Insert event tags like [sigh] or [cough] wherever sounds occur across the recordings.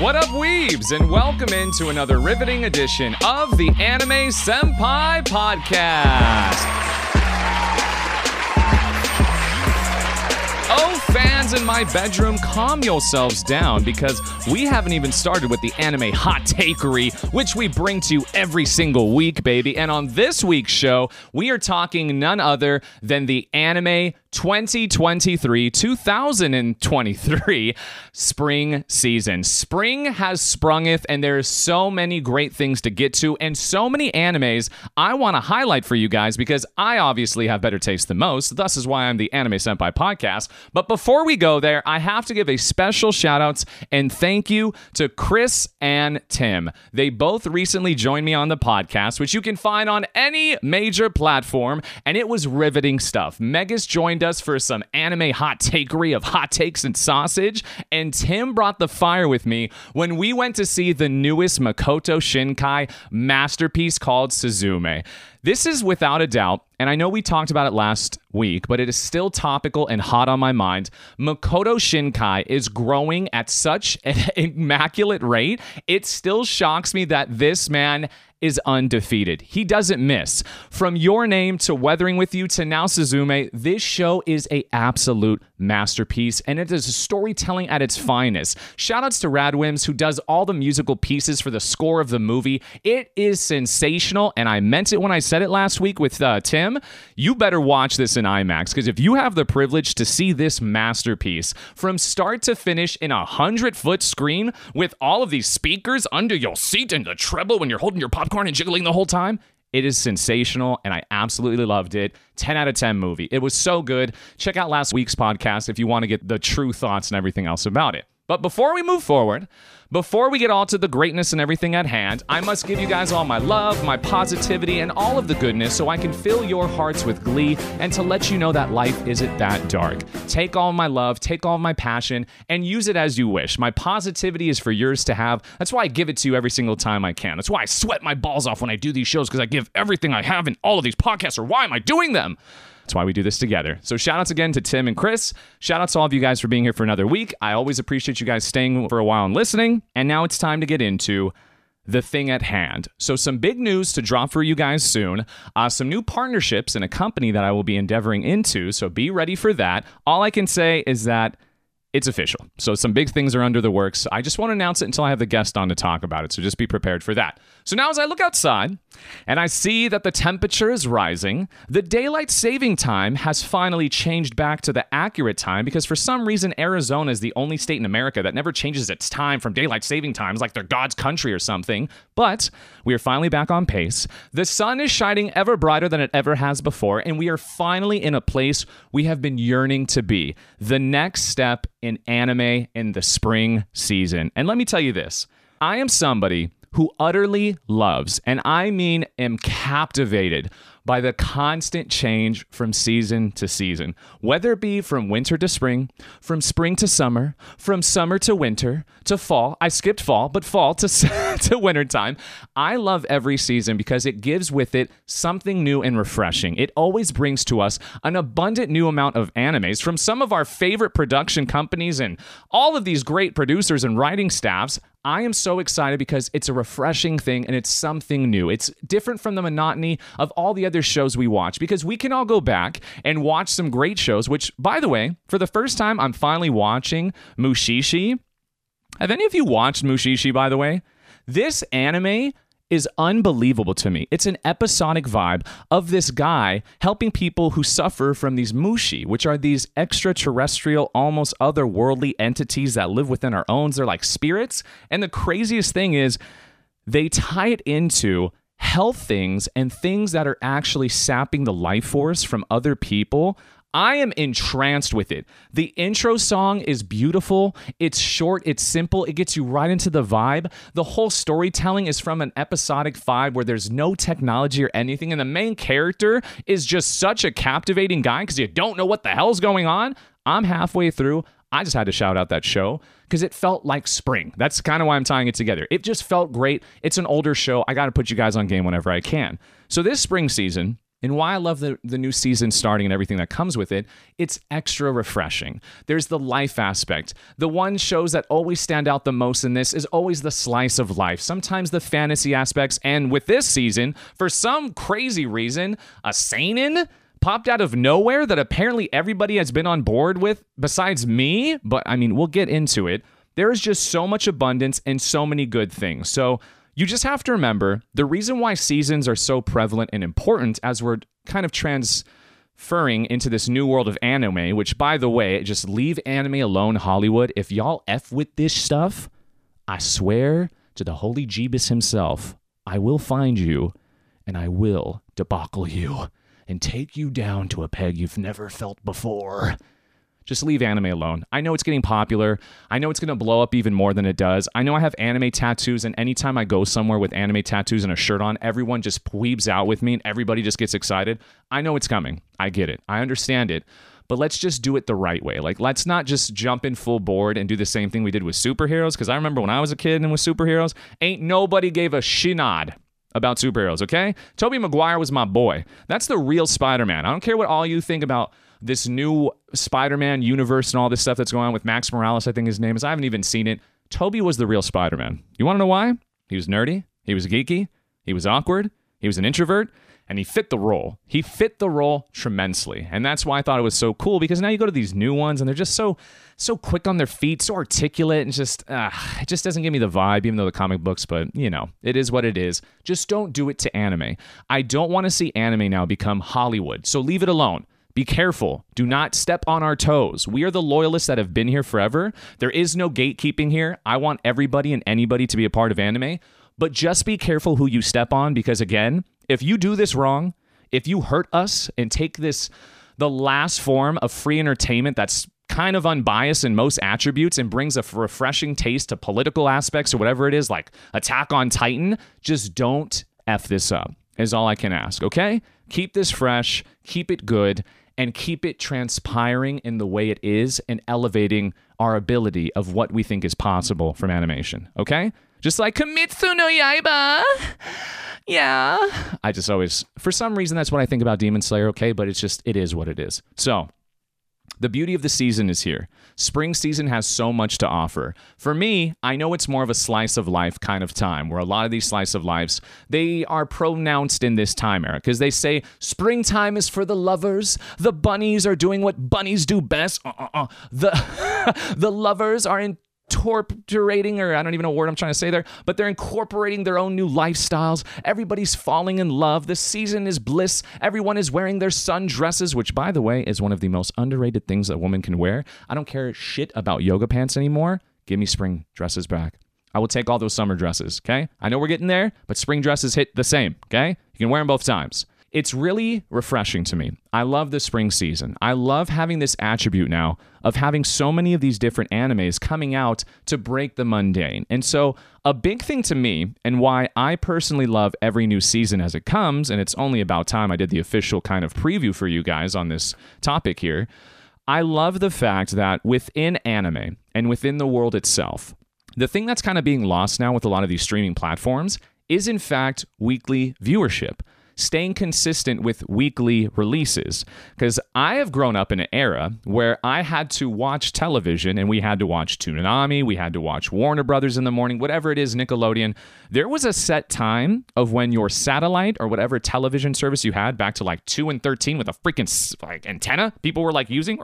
What up, weebs, and welcome into another riveting edition of the Anime Senpai Podcast. Oh, fans in my bedroom, calm yourselves down because we haven't even started with the anime hot takery, which we bring to you every single week, baby. And on this week's show, we are talking none other than the anime 2023 2023 spring season. Spring has sprungeth, and there's so many great things to get to, and so many animes I want to highlight for you guys because I obviously have better taste than most. Thus is why I'm the Anime Senpai podcast. But before we go there, I have to give a special shout outs and thank you to Chris and Tim. They both recently joined me on the podcast, which you can find on any major platform, and it was riveting stuff. Megas joined us for some anime hot takery of hot takes and sausage, and Tim brought the fire with me when we went to see the newest Makoto Shinkai masterpiece called Suzume. This is without a doubt, and I know we talked about it last week, but it is still topical and hot on my mind. Makoto Shinkai is growing at such an [laughs] immaculate rate. It still shocks me that this man is undefeated. He doesn't miss. From Your Name to Weathering with You to now Suzume, this show is a absolute masterpiece and it is storytelling at its finest. Shoutouts to RADWIMPS who does all the musical pieces for the score of the movie. It is sensational and I meant it when I said it last week with uh, Tim. You better watch this in IMAX because if you have the privilege to see this masterpiece from start to finish in a 100 foot screen with all of these speakers under your seat and the treble when you're holding your popcorn and jiggling the whole time. It is sensational and I absolutely loved it. 10 out of 10 movie. It was so good. Check out last week's podcast if you want to get the true thoughts and everything else about it. But before we move forward, before we get all to the greatness and everything at hand, I must give you guys all my love, my positivity, and all of the goodness so I can fill your hearts with glee and to let you know that life isn't that dark. Take all my love, take all my passion, and use it as you wish. My positivity is for yours to have. That's why I give it to you every single time I can. That's why I sweat my balls off when I do these shows because I give everything I have in all of these podcasts, or why am I doing them? That's why we do this together. So shout outs again to Tim and Chris. Shout outs to all of you guys for being here for another week. I always appreciate you guys staying for a while and listening. And now it's time to get into the thing at hand. So, some big news to drop for you guys soon. Uh, some new partnerships in a company that I will be endeavoring into. So, be ready for that. All I can say is that it's official. So some big things are under the works. I just won't announce it until I have the guest on to talk about it. So just be prepared for that. So now as I look outside and I see that the temperature is rising, the daylight saving time has finally changed back to the accurate time because for some reason Arizona is the only state in America that never changes its time from daylight saving times like they're God's country or something. But we are finally back on pace. The sun is shining ever brighter than it ever has before and we are finally in a place we have been yearning to be. The next step in anime in the spring season. And let me tell you this I am somebody who utterly loves, and I mean am captivated by the constant change from season to season, whether it be from winter to spring, from spring to summer, from summer to winter to fall. I skipped fall, but fall to [laughs] to wintertime. I love every season because it gives with it something new and refreshing. It always brings to us an abundant new amount of animes from some of our favorite production companies and all of these great producers and writing staffs. I am so excited because it's a refreshing thing and it's something new. It's different from the monotony of all the other shows we watch because we can all go back and watch some great shows, which, by the way, for the first time, I'm finally watching Mushishi. Have any of you watched Mushishi, by the way? This anime is unbelievable to me. It's an episodic vibe of this guy helping people who suffer from these mushi, which are these extraterrestrial, almost otherworldly entities that live within our own. They're like spirits. And the craziest thing is, they tie it into health things and things that are actually sapping the life force from other people. I am entranced with it. The intro song is beautiful. It's short, it's simple, it gets you right into the vibe. The whole storytelling is from an episodic vibe where there's no technology or anything, and the main character is just such a captivating guy because you don't know what the hell's going on. I'm halfway through. I just had to shout out that show because it felt like spring. That's kind of why I'm tying it together. It just felt great. It's an older show. I got to put you guys on game whenever I can. So this spring season, and why I love the, the new season starting and everything that comes with it, it's extra refreshing. There's the life aspect. The one shows that always stand out the most in this is always the slice of life, sometimes the fantasy aspects. And with this season, for some crazy reason, a seinen popped out of nowhere that apparently everybody has been on board with besides me. But I mean, we'll get into it. There is just so much abundance and so many good things. So, you just have to remember the reason why seasons are so prevalent and important as we're kind of transferring into this new world of anime, which, by the way, just leave anime alone, Hollywood. If y'all F with this stuff, I swear to the holy Jeebus himself, I will find you and I will debacle you and take you down to a peg you've never felt before. Just leave anime alone. I know it's getting popular. I know it's going to blow up even more than it does. I know I have anime tattoos, and anytime I go somewhere with anime tattoos and a shirt on, everyone just weeps out with me and everybody just gets excited. I know it's coming. I get it. I understand it. But let's just do it the right way. Like, let's not just jump in full board and do the same thing we did with superheroes. Because I remember when I was a kid and with superheroes, ain't nobody gave a shinad about superheroes, okay? Tobey Maguire was my boy. That's the real Spider Man. I don't care what all you think about this new Spider-Man universe and all this stuff that's going on with Max Morales, I think his name is. I haven't even seen it. Tobey was the real Spider-Man. You want to know why? He was nerdy, he was geeky, he was awkward, he was an introvert, and he fit the role. He fit the role tremendously. And that's why I thought it was so cool because now you go to these new ones and they're just so so quick on their feet, so articulate, and just uh, it just doesn't give me the vibe, even though the comic books, but you know, it is what it is. Just don't do it to anime. I don't want to see anime now become Hollywood. So leave it alone. Be careful. Do not step on our toes. We are the loyalists that have been here forever. There is no gatekeeping here. I want everybody and anybody to be a part of anime, but just be careful who you step on because, again, if you do this wrong, if you hurt us and take this, the last form of free entertainment that's kind of unbiased in most attributes and brings a refreshing taste to political aspects or whatever it is, like Attack on Titan, just don't F this up, is all I can ask, okay? Keep this fresh, keep it good, and keep it transpiring in the way it is and elevating our ability of what we think is possible from animation. Okay? Just like Kimetsu no Yaiba. Yeah. I just always, for some reason, that's what I think about Demon Slayer, okay? But it's just, it is what it is. So, the beauty of the season is here. Spring season has so much to offer. For me, I know it's more of a slice of life kind of time where a lot of these slice of lives, they are pronounced in this time era because they say springtime is for the lovers. The bunnies are doing what bunnies do best. Uh-uh-uh. The [laughs] the lovers are in incorporating, or I don't even know what word I'm trying to say there, but they're incorporating their own new lifestyles. Everybody's falling in love. The season is bliss. Everyone is wearing their sundresses, which, by the way, is one of the most underrated things a woman can wear. I don't care shit about yoga pants anymore. Give me spring dresses back. I will take all those summer dresses, okay? I know we're getting there, but spring dresses hit the same, okay? You can wear them both times. It's really refreshing to me. I love the spring season. I love having this attribute now of having so many of these different animes coming out to break the mundane. And so, a big thing to me, and why I personally love every new season as it comes, and it's only about time I did the official kind of preview for you guys on this topic here. I love the fact that within anime and within the world itself, the thing that's kind of being lost now with a lot of these streaming platforms is, in fact, weekly viewership staying consistent with weekly releases. Because I have grown up in an era where I had to watch television and we had to watch Toonami, we had to watch Warner Brothers in the morning, whatever it is, Nickelodeon. There was a set time of when your satellite or whatever television service you had back to like 2 and 13 with a freaking like antenna people were like using.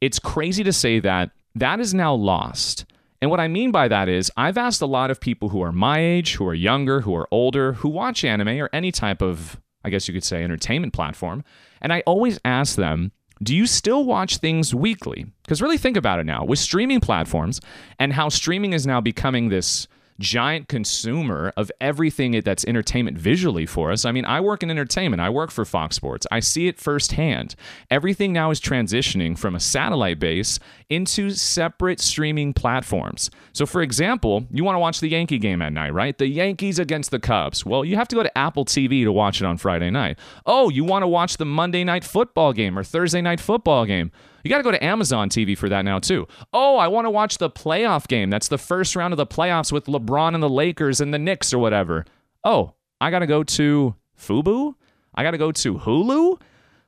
It's crazy to say that that is now lost. And what I mean by that is, I've asked a lot of people who are my age, who are younger, who are older, who watch anime or any type of, I guess you could say, entertainment platform. And I always ask them, do you still watch things weekly? Because really think about it now with streaming platforms and how streaming is now becoming this giant consumer of everything that's entertainment visually for us. I mean, I work in entertainment, I work for Fox Sports, I see it firsthand. Everything now is transitioning from a satellite base into separate streaming platforms. So, for example, you want to watch the Yankee game at night, right? The Yankees against the Cubs. Well, you have to go to Apple TV to watch it on Friday night. Oh, you want to watch the Monday night football game or Thursday night football game. You got to go to Amazon TV for that now, too. Oh, I want to watch the playoff game. That's the first round of the playoffs with LeBron and the Lakers and the Knicks or whatever. Oh, I got to go to Fubo? I got to go to Hulu?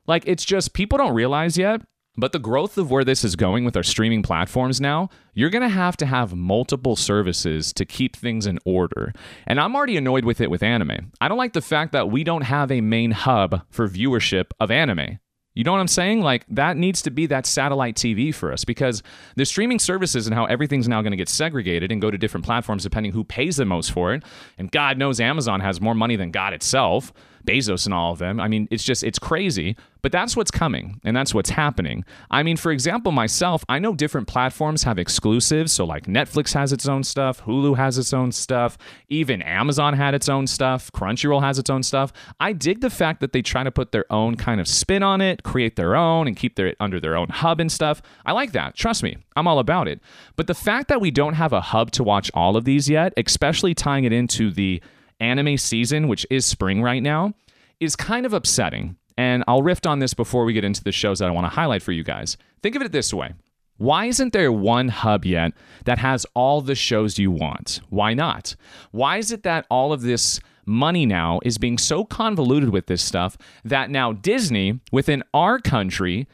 Like, it's just people don't realize yet. But the growth of where this is going with our streaming platforms now, you're going to have to have multiple services to keep things in order. And I'm already annoyed with it with anime. I don't like the fact that we don't have a main hub for viewership of anime. You know what I'm saying? Like that needs to be that satellite TV for us because the streaming services and how everything's now going to get segregated and go to different platforms depending who pays the most for it. And God knows Amazon has more money than God itself. Bezos and all of them. I mean, it's just, it's crazy, but that's what's coming and that's what's happening. I mean, for example, myself, I know different platforms have exclusives. So, like Netflix has its own stuff, Hulu has its own stuff, even Amazon had its own stuff, Crunchyroll has its own stuff. I dig the fact that they try to put their own kind of spin on it, create their own, and keep their under their own hub and stuff. I like that. Trust me, I'm all about it. But the fact that we don't have a hub to watch all of these yet, especially tying it into the anime season, which is spring right now, is kind of upsetting. And I'll riff on this before we get into the shows that I want to highlight for you guys. Think of it this way why isn't there one hub yet that has all the shows you want? Why not? Why is it that all of this money now is being so convoluted with this stuff that now Disney within our country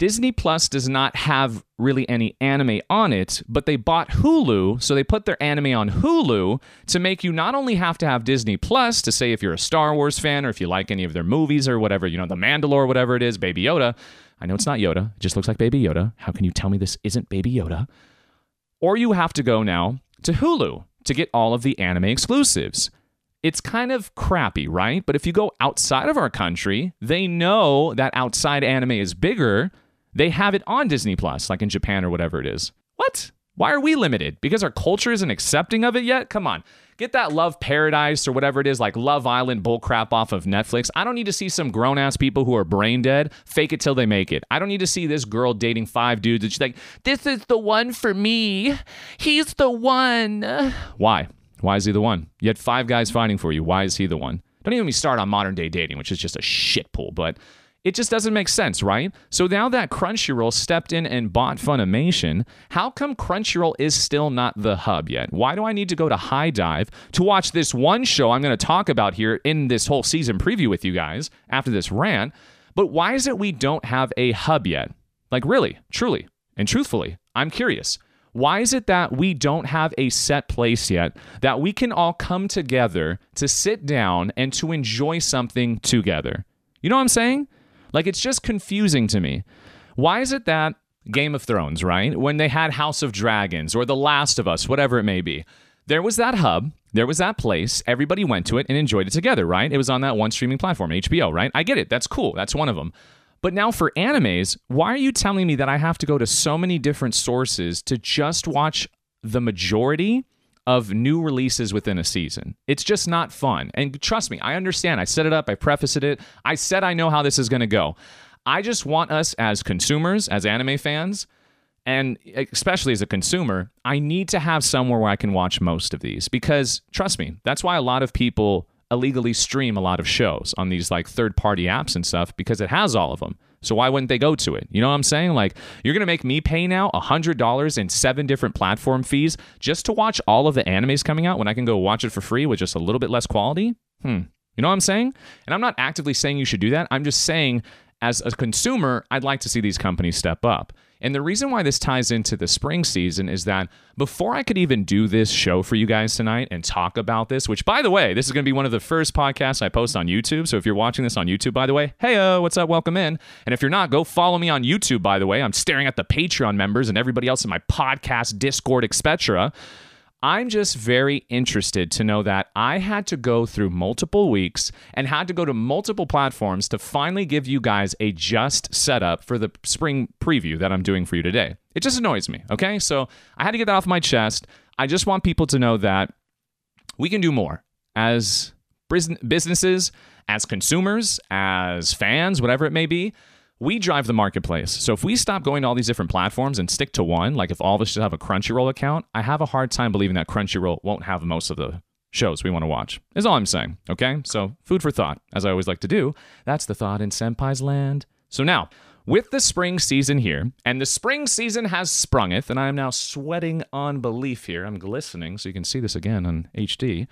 Disney Plus does not have really any anime on it, but they bought Hulu, so they put their anime on Hulu to make you not only have to have Disney Plus to say if you're a Star Wars fan or if you like any of their movies or whatever, you know, The Mandalore, whatever it is, Baby Yoda. I know it's not Yoda, it just looks like Baby Yoda. How can you tell me this isn't Baby Yoda? Or you have to go now to Hulu to get all of the anime exclusives. It's kind of crappy, right? But if you go outside of our country, they know that outside anime is bigger they have it on Disney Plus, like in Japan or whatever it is. What? Why are we limited? Because our culture isn't accepting of it yet? Come on. Get that Love Paradise or whatever it is, like Love Island bullcrap off of Netflix. I don't need to see some grown ass people who are brain dead fake it till they make it. I don't need to see this girl dating five dudes and she's like, this is the one for me. He's the one. Why? Why is he the one? You had five guys fighting for you. Why is he the one? Don't even start on modern day dating, which is just a shit pool, but it just doesn't make sense, right? So now that Crunchyroll stepped in and bought Funimation, how come Crunchyroll is still not the hub yet? Why do I need to go to HIDIVE to watch this one show I'm going to talk about here in this whole season preview with you guys after this rant? But why is it we don't have a hub yet? Like, really, truly, and truthfully, I'm curious. Why is it that we don't have a set place yet that we can all come together to sit down and to enjoy something together? You know what I'm saying? Like it's just confusing to me. Why is it that Game of Thrones, right? When they had House of Dragons or The Last of Us, whatever it may be, there was that hub, there was that place, everybody went to it and enjoyed it together, right? It was on that one streaming platform, HBO, right? I get it. That's cool. That's one of them. But now for animes, why are you telling me that I have to go to so many different sources to just watch the majority of new releases within a season. It's just not fun. And trust me, I understand. I set it up, I prefaced it. I said I know how this is going to go. I just want us as consumers, as anime fans, and especially as a consumer, I need to have somewhere where I can watch most of these because trust me, that's why a lot of people illegally stream a lot of shows on these like third party apps and stuff because it has all of them. So why wouldn't they go to it? You know what I'm saying? Like you're gonna make me pay now hundred dollars in seven different platform fees just to watch all of the animes coming out when I can go watch it for free with just a little bit less quality? Hmm. You know what I'm saying? And I'm not actively saying you should do that. I'm just saying as a consumer, I'd like to see these companies step up. And the reason why this ties into the spring season is that before I could even do this show for you guys tonight and talk about this, which by the way, this is going to be one of the first podcasts I post on YouTube. So if you're watching this on YouTube, by the way, hey, what's up? Welcome in. And if you're not, go follow me on YouTube, by the way. I'm staring at the Patreon members and everybody else in my podcast, Discord, etc. I'm just very interested to know that I had to go through multiple weeks and had to go to multiple platforms to finally give you guys a just setup for the spring preview that I'm doing for you today. It just annoys me, okay? So I had to get that off my chest. I just want people to know that we can do more as businesses, as consumers, as fans, whatever it may be. We drive the marketplace. So if we stop going to all these different platforms and stick to one, like if all of us should have a Crunchyroll account, I have a hard time believing that Crunchyroll won't have most of the shows we want to watch. Is all I'm saying. Okay? So food for thought, as I always like to do. That's the thought in Senpai's land. So now, with the spring season here, and the spring season has sprungeth, and I am now sweating on belief here. I'm glistening, so you can see this again on HD.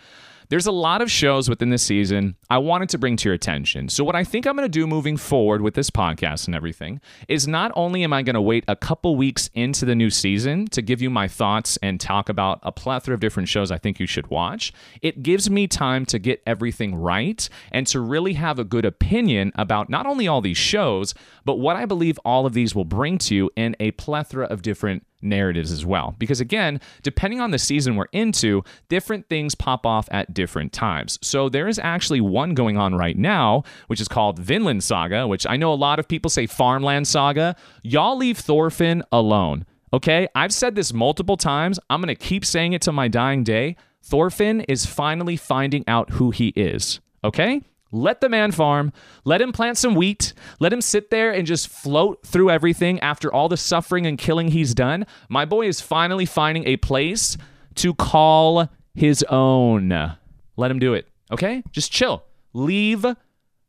There's a lot of shows within this season I wanted to bring to your attention. So, what I think I'm going to do moving forward with this podcast and everything is not only am I going to wait a couple weeks into the new season to give you my thoughts and talk about a plethora of different shows I think you should watch, it gives me time to get everything right and to really have a good opinion about not only all these shows, but what I believe all of these will bring to you in a plethora of different narratives as well. Because again, depending on the season we're into, different things pop off at different times. So there is actually one going on right now, which is called Vinland Saga, which I know a lot of people say Farmland Saga. Y'all leave Thorfinn alone. Okay? I've said this multiple times. I'm going to keep saying it to my dying day. Thorfinn is finally finding out who he is. Okay? Let the man farm. Let him plant some wheat. Let him sit there and just float through everything after all the suffering and killing he's done. My boy is finally finding a place to call his own. Let him do it. Okay? Just chill. Leave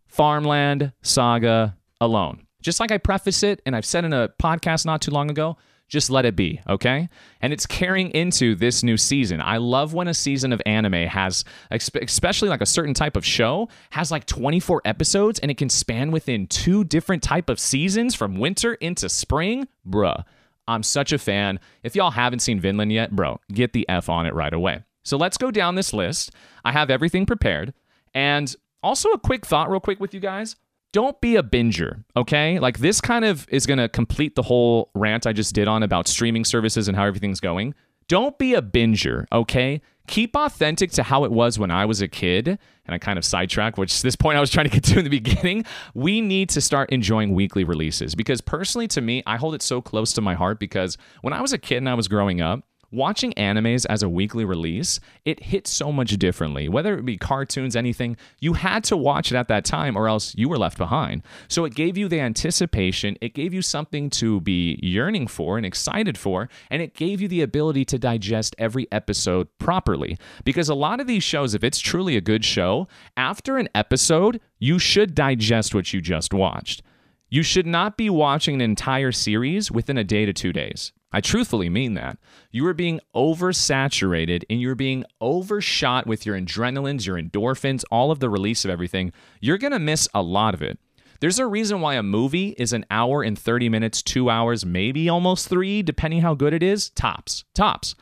Farmland Saga alone. Just like I preface it and I've said in a podcast not too long ago, just let it be, okay? And it's carrying into this new season. I love when a season of anime has, especially like a certain type of show, has like 24 episodes and it can span within two different type of seasons from winter into spring. Bruh, I'm such a fan. If y'all haven't seen Vinland yet, bro, get the F on it right away. So let's go down this list. I have everything prepared. And also, a quick thought, real quick, with you guys don't be a binger, okay? Like this kind of is going to complete the whole rant I just did on about streaming services and how everything's going. Don't be a binger, okay? Keep authentic to how it was when I was a kid. And I kind of sidetrack, which this point I was trying to get to in the beginning. We need to start enjoying weekly releases because personally to me, I hold it so close to my heart because when I was a kid and I was growing up, watching animes as a weekly release, it hits so much differently. Whether it be cartoons, anything, you had to watch it at that time or else you were left behind. So it gave you the anticipation, it gave you something to be yearning for and excited for, and it gave you the ability to digest every episode properly. Because a lot of these shows, if it's truly a good show, after an episode, you should digest what you just watched. You should not be watching an entire series within a day to two days. I truthfully mean that. You are being oversaturated and you're being overshot with your adrenalines, your endorphins, all of the release of everything. You're going to miss a lot of it. There's a reason why a movie is an hour and 30 minutes, two hours, maybe almost three, depending how good it is. Tops. Tops.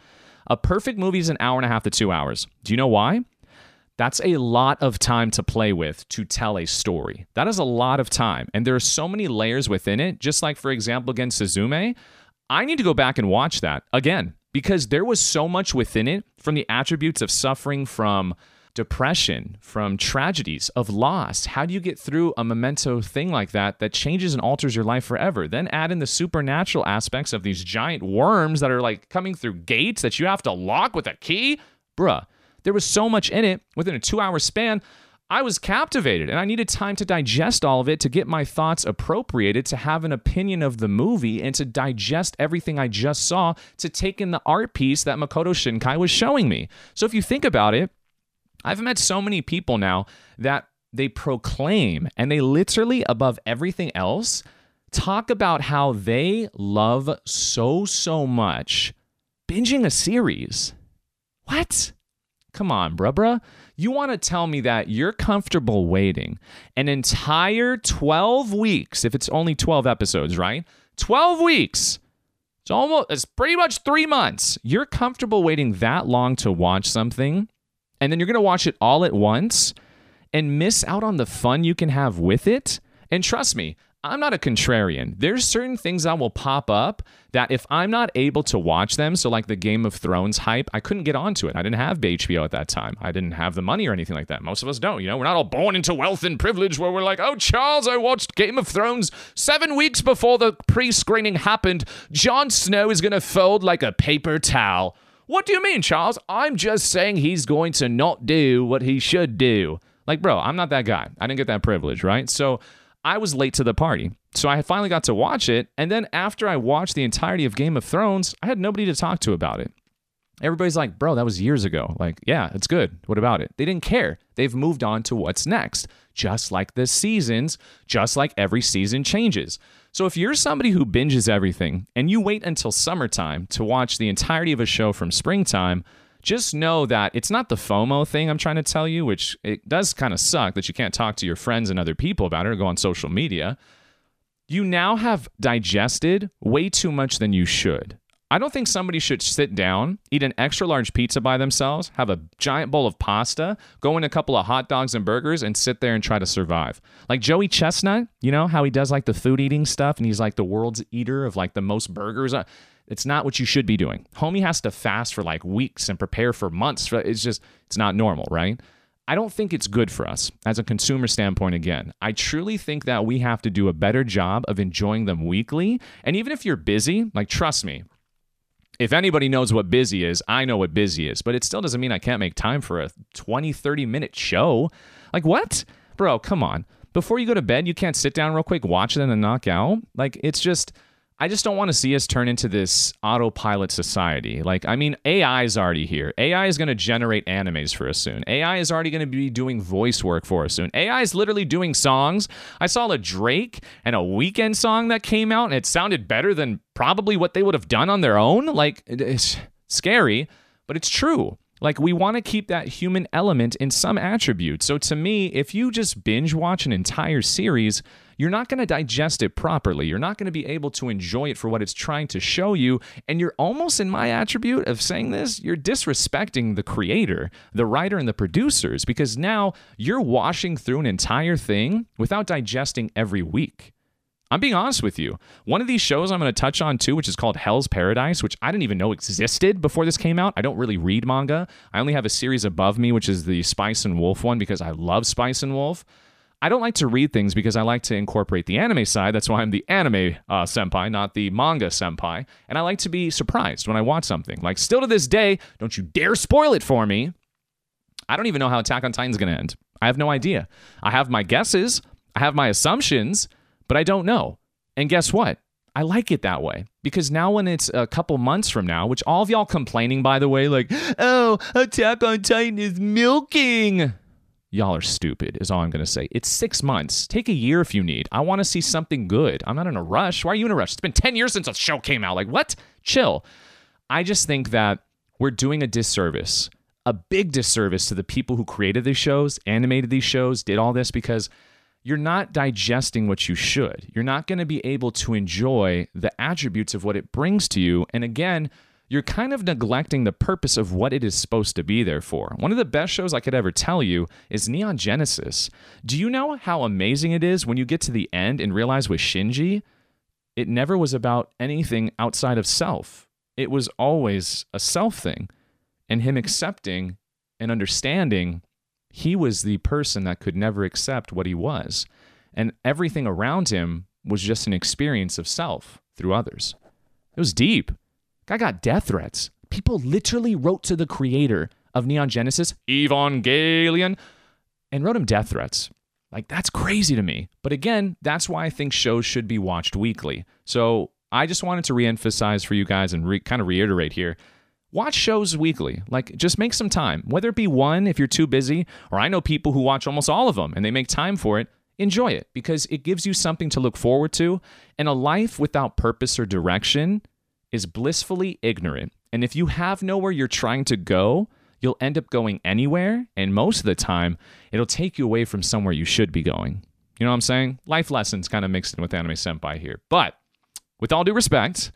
A perfect movie is an hour and a half to two hours. Do you know why? That's a lot of time to play with to tell a story. That is a lot of time. And there are so many layers within it. Just like, for example, against Suzume, I need to go back and watch that again because there was so much within it from the attributes of suffering from depression, from tragedies, of loss. How do you get through a memento thing like that that changes and alters your life forever? Then add in the supernatural aspects of these giant worms that are like coming through gates that you have to lock with a key. Bruh, there was so much in it within a two hour span. I was captivated and I needed time to digest all of it to get my thoughts appropriated, to have an opinion of the movie, and to digest everything I just saw, to take in the art piece that Makoto Shinkai was showing me. So if you think about it, I've met so many people now that they proclaim and they literally, above everything else, talk about how they love so, so much binging a series. What? Come on, bruh, bruh. You want to tell me that you're comfortable waiting an entire 12 weeks, if it's only 12 episodes, right? 12 weeks. It's almost, it's pretty much three months. You're comfortable waiting that long to watch something, and then you're going to watch it all at once and miss out on the fun you can have with it? And trust me, I'm not a contrarian. There's certain things that will pop up that if I'm not able to watch them, so like the Game of Thrones hype, I couldn't get onto it. I didn't have HBO at that time. I didn't have the money or anything like that. Most of us don't. You know, we're not all born into wealth and privilege where we're like, oh, Charles, I watched Game of Thrones seven weeks before the pre screening happened. Jon Snow is going to fold like a paper towel. What do you mean, Charles? I'm just saying he's going to not do what he should do. Like, bro, I'm not that guy. I didn't get that privilege, right? So I was late to the party. So I finally got to watch it. And then after I watched the entirety of Game of Thrones, I had nobody to talk to about it. Everybody's like, bro, that was years ago. Like, yeah, it's good. What about it? They didn't care. They've moved on to what's next, just like the seasons, just like every season changes. So if you're somebody who binges everything and you wait until summertime to watch the entirety of a show from springtime, just know that it's not the FOMO thing I'm trying to tell you, which it does kind of suck that you can't talk to your friends and other people about it or go on social media. You now have digested way too much than you should. I don't think somebody should sit down, eat an extra large pizza by themselves, have a giant bowl of pasta, go in a couple of hot dogs and burgers, and sit there and try to survive. Like Joey Chestnut, you know, how he does like the food eating stuff and he's like the world's eater of like the most burgers. Uh, It's not what you should be doing. Homie has to fast for like weeks and prepare for months. It's just, it's not normal, right? I don't think it's good for us as a consumer standpoint again. I truly think that we have to do a better job of enjoying them weekly. And even if you're busy, like trust me, if anybody knows what busy is, I know what busy is, but it still doesn't mean I can't make time for a 20, 30 minute show. Like, what? Bro, come on. Before you go to bed, you can't sit down real quick, watch it, and knock out? Like, it's just, I just don't want to see us turn into this autopilot society. Like, I mean, AI is already here. AI is going to generate animes for us soon. AI is already going to be doing voice work for us soon. AI is literally doing songs. I saw a Drake and a Weeknd song that came out, and it sounded better than probably what they would have done on their own. Like, it's scary, but it's true. Like, we want to keep that human element in some attribute. So, to me, if you just binge watch an entire series, you're not going to digest it properly. You're not going to be able to enjoy it for what it's trying to show you. And you're almost, in my attribute of saying this, you're disrespecting the creator, the writer, and the producers because now you're washing through an entire thing without digesting every week. I'm being honest with you. One of these shows I'm going to touch on too, which is called Hell's Paradise, which I didn't even know existed before this came out. I don't really read manga. I only have a series above me, which is the Spice and Wolf one because I love Spice and Wolf. I don't like to read things because I like to incorporate the anime side. That's why I'm the anime uh, senpai, not the manga senpai. And I like to be surprised when I watch something. Like, still to this day, don't you dare spoil it for me. I don't even know how Attack on Titan's going to end. I have no idea. I have my guesses, I have my assumptions, but I don't know. And guess what? I like it that way because now when it's a couple months from now, which all of y'all complaining by the way, like, oh, Attack on Titan is milking. Y'all are stupid, is all I'm going to say. It's six months. Take a year if you need. I want to see something good. I'm not in a rush. Why are you in a rush? It's been 10 years since a show came out. Like, what? Chill. I just think that we're doing a disservice, a big disservice to the people who created these shows, animated these shows, did all this because you're not digesting what you should. You're not going to be able to enjoy the attributes of what it brings to you. And again, you're kind of neglecting the purpose of what it is supposed to be there for. One of the best shows I could ever tell you is Neon Genesis. Do you know how amazing it is when you get to the end and realize with Shinji, it never was about anything outside of self? It was always a self thing. And him accepting and understanding he was the person that could never accept what he was. And everything around him was just an experience of self through others. It was deep. Guy got death threats. People literally wrote to the creator of Neon Genesis, Evangelion, and wrote him death threats. Like, that's crazy to me. But again, that's why I think shows should be watched weekly. So I just wanted to reemphasize for you guys and re- kind of reiterate here watch shows weekly. Like, just make some time, whether it be one if you're too busy, or I know people who watch almost all of them and they make time for it. Enjoy it because it gives you something to look forward to. And a life without purpose or direction is blissfully ignorant. And if you have nowhere you're trying to go, you'll end up going anywhere. And most of the time, it'll take you away from somewhere you should be going. You know what I'm saying? Life lessons kind of mixed in with Anime Senpai here. But with all due respect,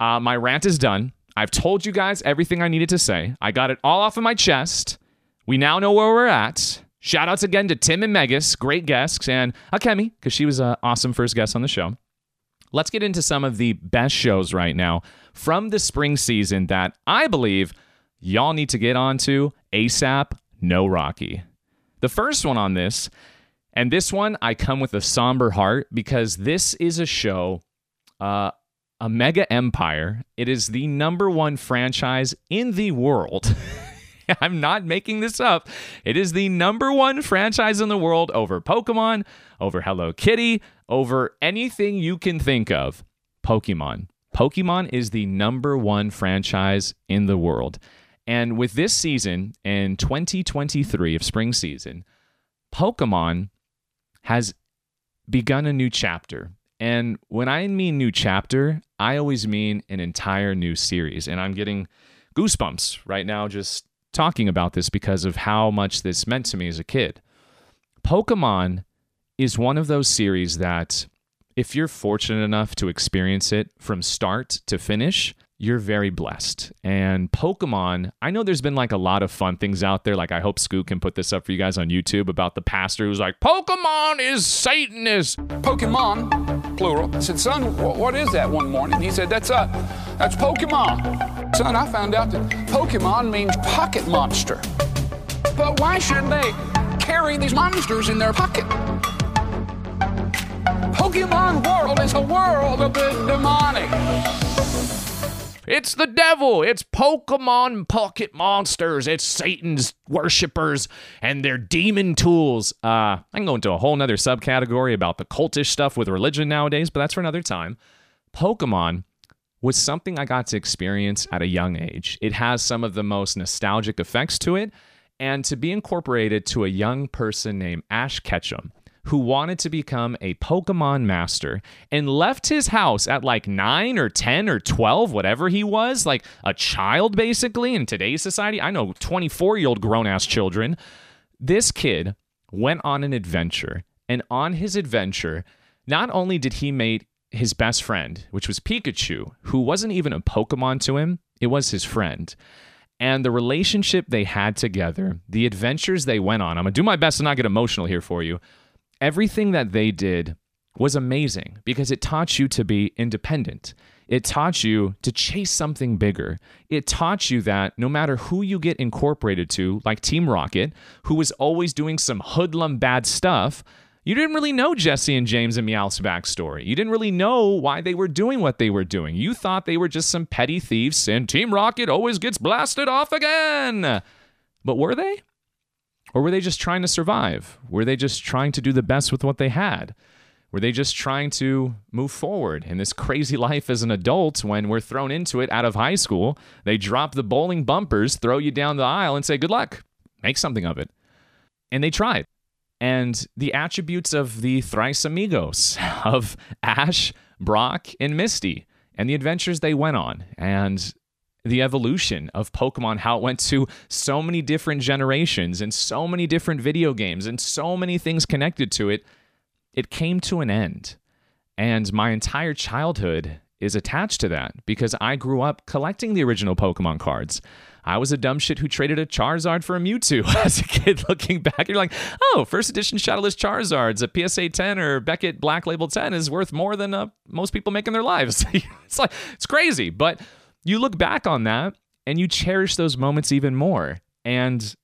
uh, my rant is done. I've told you guys everything I needed to say. I got it all off of my chest. We now know where we're at. Shout outs again to Tim and Megas, great guests, and Akemi, because she was an awesome first guest on the show. Let's get into some of the best shows right now from the spring season that I believe y'all need to get onto ASAP No Rocky. The first one on this, and this one I come with a somber heart because this is a show uh, a mega empire. It is the number one franchise in the world. [laughs] I'm not making this up. It is the number one franchise in the world over Pokemon, over Hello Kitty, over anything you can think of. Pokemon. Pokemon is the number one franchise in the world. And with this season in 2023 of spring season, Pokemon has begun a new chapter. And when I mean new chapter, I always mean an entire new series. And I'm getting goosebumps right now just talking about this because of how much this meant to me as a kid. Pokemon is one of those series that, if you're fortunate enough to experience it from start to finish, you're very blessed. And Pokemon, I know there's been like a lot of fun things out there. Like, I hope Scoot can put this up for you guys on YouTube about the pastor who's like, Pokemon is Satanist. Pokemon, plural. I said, son, what is that one morning? He said, that's, uh, that's Pokemon. Son, I found out that Pokemon means pocket monster. But why shouldn't they carry these monsters in their pocket? Pokemon world is a world of the demonic. It's the devil. It's Pokemon pocket monsters. It's Satan's worshippers and their demon tools. Uh, I can go into a whole nother subcategory about the cultish stuff with religion nowadays, but that's for another time. Pokemon was something I got to experience at a young age. It has some of the most nostalgic effects to it, and to be incorporated to a young person named Ash Ketchum who wanted to become a Pokemon master and left his house at like 9 or 10 or 12, whatever he was, like a child basically in today's society. I know 24 year old grown ass children. This kid went on an adventure, and on his adventure, not only did he meet his best friend, which was Pikachu, who wasn't even a Pokemon to him, it was his friend. And the relationship they had together, the adventures they went on, I'm gonna do my best to not get emotional here for you everything that they did was amazing because it taught you to be independent. It taught you to chase something bigger. It taught you that no matter who you get incorporated to, like Team Rocket, who was always doing some hoodlum bad stuff, you didn't really know Jesse and James and Meowth's backstory. You didn't really know why they were doing what they were doing. You thought they were just some petty thieves and Team Rocket always gets blasted off again. But were they? Or were they just trying to survive? Were they just trying to do the best with what they had? Were they just trying to move forward in this crazy life as an adult when we're thrown into it out of high school? They drop the bowling bumpers, throw you down the aisle, and say, Good luck, make something of it. And they tried. And the attributes of the thrice amigos [laughs] of Ash, Brock, and Misty, and the adventures they went on, and the evolution of Pokemon, how it went to so many different generations and so many different video games and so many things connected to it, it came to an end. And my entire childhood is attached to that because I grew up collecting the original Pokemon cards. I was a dumb shit who traded a Charizard for a Mewtwo [laughs] as a kid looking back. You're like, oh, first edition Shadowless Charizards, a PSA 10 or Beckett Black Label 10 is worth more than uh, most people make in their lives. [laughs] it's like, it's crazy. But you look back on that and you cherish those moments even more. And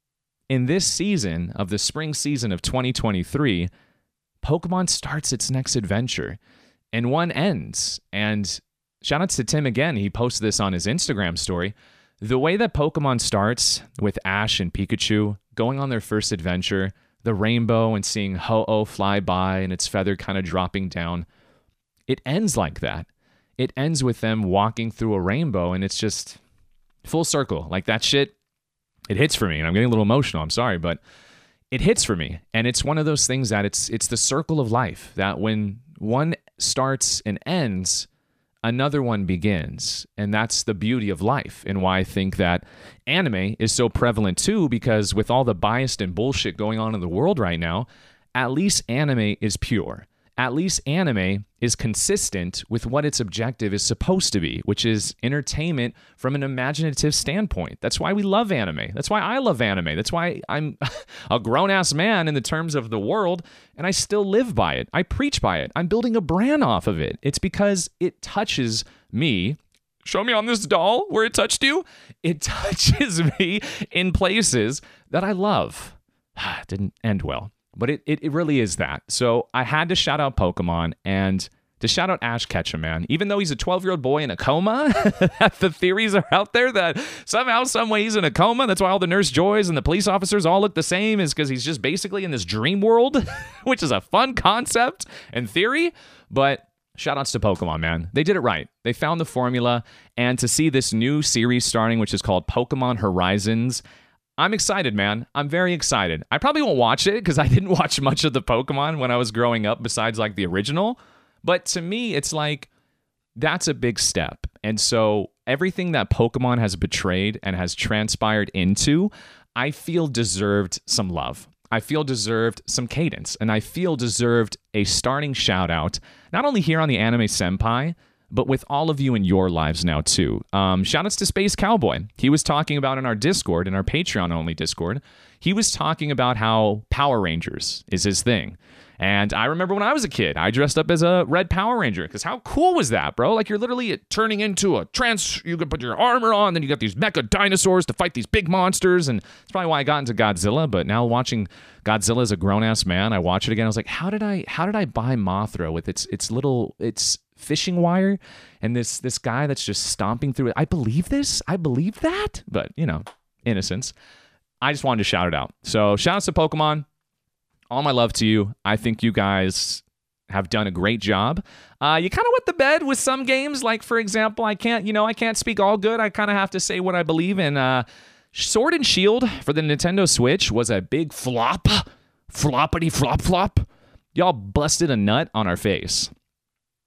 in this season of the spring season of 2023, Pokemon starts its next adventure and one ends. And shout out to Tim again. He posted this on his Instagram story. The way that Pokemon starts with Ash and Pikachu going on their first adventure, the rainbow and seeing Ho-Oh fly by and its feather kind of dropping down, it ends like that it ends with them walking through a rainbow and it's just full circle. Like that shit, it hits for me. And I'm getting a little emotional. I'm sorry, but it hits for me. And it's one of those things that it's it's the circle of life that when one starts and ends, another one begins. And that's the beauty of life and why I think that anime is so prevalent too, because with all the biased and bullshit going on in the world right now, at least anime is pure at least anime is consistent with what its objective is supposed to be, which is entertainment from an imaginative standpoint. That's why we love anime. That's why I love anime. That's why I'm [laughs] a grown ass man in the terms of the world, and I still live by it. I preach by it. I'm building a brand off of it. It's because it touches me. Show me on this doll where it touched you. It [laughs] touches me in places that I love. [sighs] Didn't end well. But it, it, it really is that. So I had to shout out Pokemon. And to shout out Ash Ketchum, man. Even though he's a 12 year old boy in a coma, [laughs] the theories are out there that somehow, some way he's in a coma. That's why all the nurse joys and the police officers all look the same, is because he's just basically in this dream world, [laughs] which is a fun concept and theory. But shout outs to Pokemon, man. They did it right. They found the formula. And to see this new series starting, which is called Pokemon Horizons, I'm excited, man. I'm very excited. I probably won't watch it because I didn't [laughs] watch much of the Pokemon when I was growing up, besides like the original. But to me, it's like that's a big step. And so everything that Pokemon has betrayed and has transpired into, I feel deserved some love. I feel deserved some cadence, and I feel deserved a starting shout out, not only here on the Anime Senpai, but with all of you in your lives now too. Um, shout outs to Space Cowboy. He was talking about in our Discord, in our Patreon only Discord, he was talking about how Power Rangers is his thing. And I remember when I was a kid, I dressed up as a red Power Ranger because how cool was that, bro? Like you're literally turning into a trans. You can put your armor on, then you got these mecha dinosaurs to fight these big monsters, and it's probably why I got into Godzilla. But now watching Godzilla as a grown ass man, I watch it again. I was like, how did I how did I buy Mothra with its its little its fishing wire and this this guy that's just stomping through it? I believe this. I believe that. But you know, innocence. I just wanted to shout it out. So shout out to Pokemon all my love to you. I think you guys have done a great job. Uh, you kind of went to bed with some games, like for example, I can't, you know, I can't speak all good. I kind of have to say what I believe in. Uh, Sword and Shield for the Nintendo Switch was a big flop, floppity flop flop. Y'all busted a nut on our face.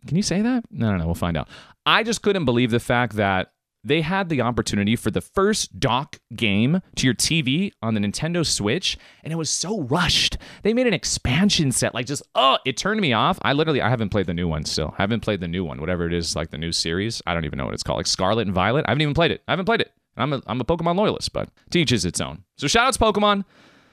Can you say that? No, no, no. We'll find out. I just couldn't believe the fact that they had the opportunity for the first dock game to your TV on the Nintendo Switch, and it was so rushed. They made an expansion set, like just oh, it turned me off. I literally I haven't played the new one still. I haven't played the new one, whatever it is, like the new series. I don't even know what it's called, like Scarlet and Violet. I haven't even played it. I haven't played it. I'm a I'm a Pokemon loyalist, but teaches its own. So shout outs Pokemon,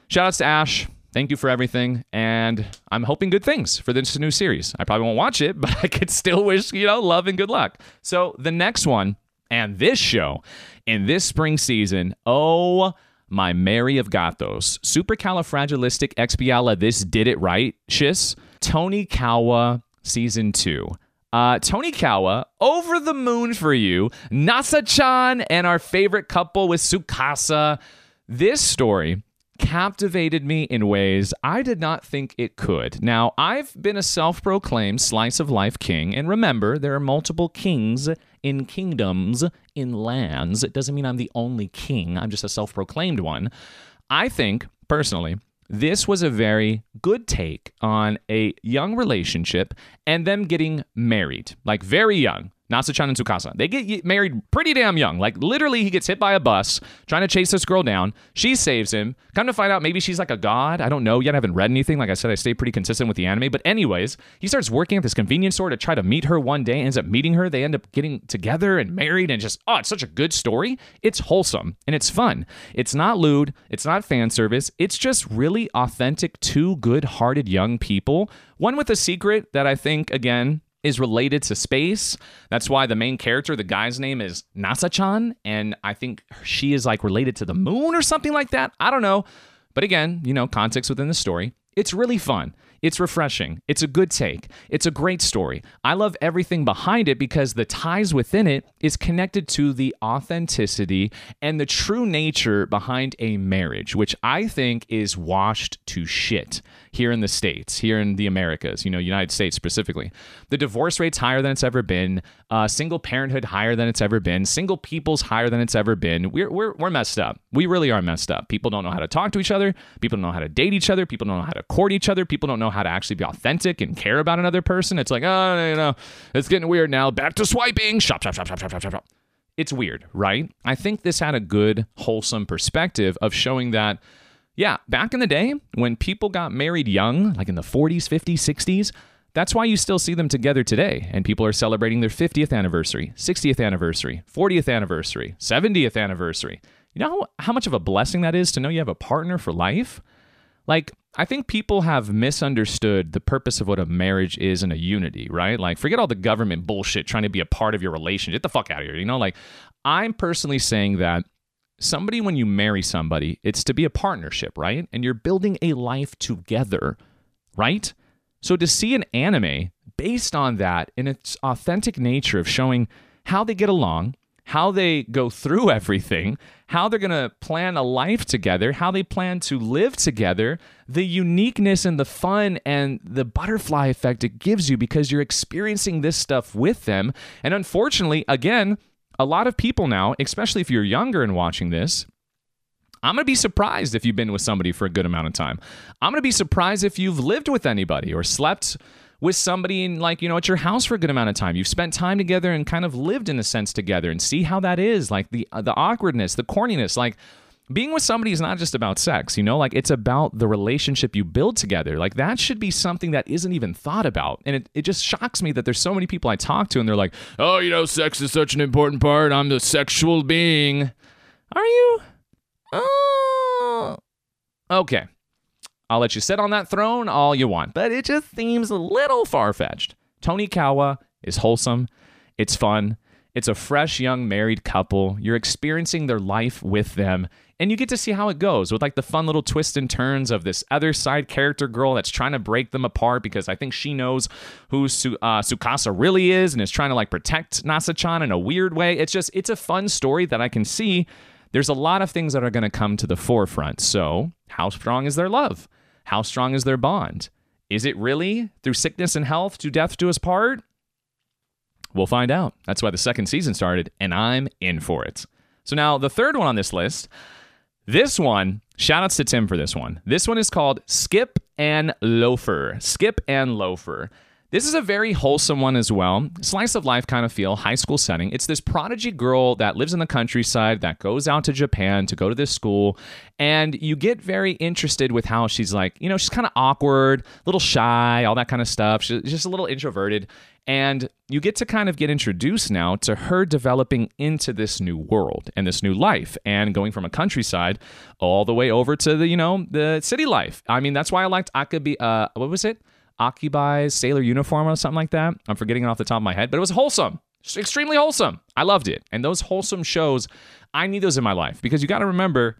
shout outs to Ash. Thank you for everything, and I'm hoping good things for this new series. I probably won't watch it, [laughs] but I could still wish you know love and good luck. So the next one and this show in this spring season, oh my Mary of Gothos, supercalifragilisticexpiala, this did it right, Shis, Tonikawa season two. Uh, Tonikawa, over the moon for you. Nasa chan and our favorite couple with Tsukasa. This story captivated me in ways I did not think it could. Now, I've been a self proclaimed slice of life king, and remember, there are multiple kings in kingdoms, in lands. It doesn't mean I'm the only king, I'm just a self proclaimed one. I think, personally, this was a very good take on a young relationship and them getting married, like very young. Nasa-chan and Tsukasa. They get married pretty damn young. Like literally, he gets hit by a bus trying to chase this girl down. She saves him. Come to find out, maybe she's like a god. I don't know yet. I haven't read anything. Like I said, I stay pretty consistent with the anime. But anyways, he starts working at this convenience store to try to meet her one day. Ends up meeting her. They end up getting together and married. And just oh, it's such a good story. It's wholesome and it's fun. It's not lewd. It's not fan service. It's just really authentic. Two good-hearted young people. One with a secret that I think again is related to space. That's why the main character, the guy's name is Nasa-chan, and I think she is like related to the moon or something like that. I don't know. But again, you know, context within the story. It's really fun. It's refreshing. It's a good take. It's a great story. I love everything behind it because the ties within it is connected to the authenticity and the true nature behind a marriage, which I think is washed to shit here in the States, here in the Americas, you know, United States specifically. The divorce rate's higher than it's ever been, uh, single parenthood higher than it's ever been, single people's higher than it's ever been. We're, we're, we're messed up. We really are messed up. People don't know how to talk to each other. People don't know how to date each other. People don't know how to court each other. People don't know how to actually be authentic and care about another person. It's like, oh, you know, it's getting weird now. Back to swiping. Shop, shop, shop, shop, shop, shop, shop. It's weird, right? I think this had a good, wholesome perspective of showing that yeah, back in the day when people got married young, like in the 40s, 50s, 60s, that's why you still see them together today. And people are celebrating their 50th anniversary, 60th anniversary, 40th anniversary, 70th anniversary. You know how much of a blessing that is to know you have a partner for life? Like, I think people have misunderstood the purpose of what a marriage is and a unity, right? Like, forget all the government bullshit trying to be a part of your relationship. Get the fuck out of here. You know, like, I'm personally saying that somebody, when you marry somebody, it's to be a partnership, right? And you're building a life together, right? So to see an anime based on that in its authentic nature of showing how they get along, how they go through [laughs] everything, how they're going to plan a life together, how they plan to live together, the uniqueness and the fun and the butterfly effect it gives you because you're experiencing this stuff with them. And unfortunately, again, a lot of people now, especially if you're younger and watching this, I'm going to be surprised if you've been with somebody for a good amount of time. I'm going to be surprised if you've lived with anybody or slept with somebody in like you know at your house for a good amount of time you've spent time together and kind of lived in a sense together and see how that is like the uh, the awkwardness the corniness like being with somebody is not just about sex you know? Like it's about the relationship you build together. Like that should be something that isn't even thought about. And it, it just shocks me that there's so many people i talk to and they're like oh you know sex is such an important part. I'm the sexual being. Are you? Oh. Okay. I'll let you sit on that throne all you want, but it just seems a little far fetched. Tonikawa is wholesome, it's fun, it's a fresh young married couple. You're experiencing their life with them, and you get to see how it goes with like the fun little twists and turns of this other side character girl that's trying to break them apart because I think she knows who Su- uh, Tsukasa really is and is trying to like protect Nasa-chan in a weird way. It's just it's a fun story that I can see. There's a lot of things that are going to come to the forefront. So, how strong is their love? How strong is their bond? Is it really through sickness and health to death do us part? We'll find out. That's why the second season started, and I'm in for it. So now the third one on this list, this one, shout outs to Tim for this one. This one is called Skip and Loafer. Skip and Loafer. This is a very wholesome one as well. Slice of life kind of feel, high school setting. It's this prodigy girl that lives in the countryside that goes out to Japan to go to this school. And you get very interested with how she's like, you know, she's kind of awkward, a little shy, all that kind of stuff. She's just a little introverted. And you get to kind of get introduced now to her developing into this new world and this new life and going from a countryside all the way over to the, you know, the city life. I mean, that's why I liked Akebi, uh, what was it? Akebi's sailor uniform or something like that. I'm forgetting it off the top of my head, but it was wholesome. Extremely wholesome. I loved it. And those wholesome shows, I need those in my life because you got to remember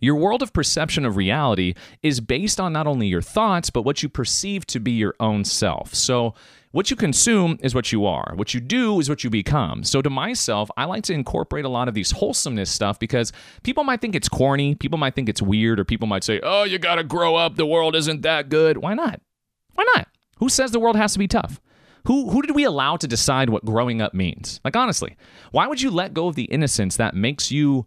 your world of perception of reality is based on not only your thoughts, but what you perceive to be your own self. So, what you consume is what you are. What you do is what you become. So, to myself, I like to incorporate a lot of these wholesomeness stuff because people might think it's corny, people might think it's weird, or people might say, oh, you got to grow up. The world isn't that good. Why not? Why not? Who says the world has to be tough? Who, who did we allow to decide what growing up means? Like, honestly, why would you let go of the innocence that makes you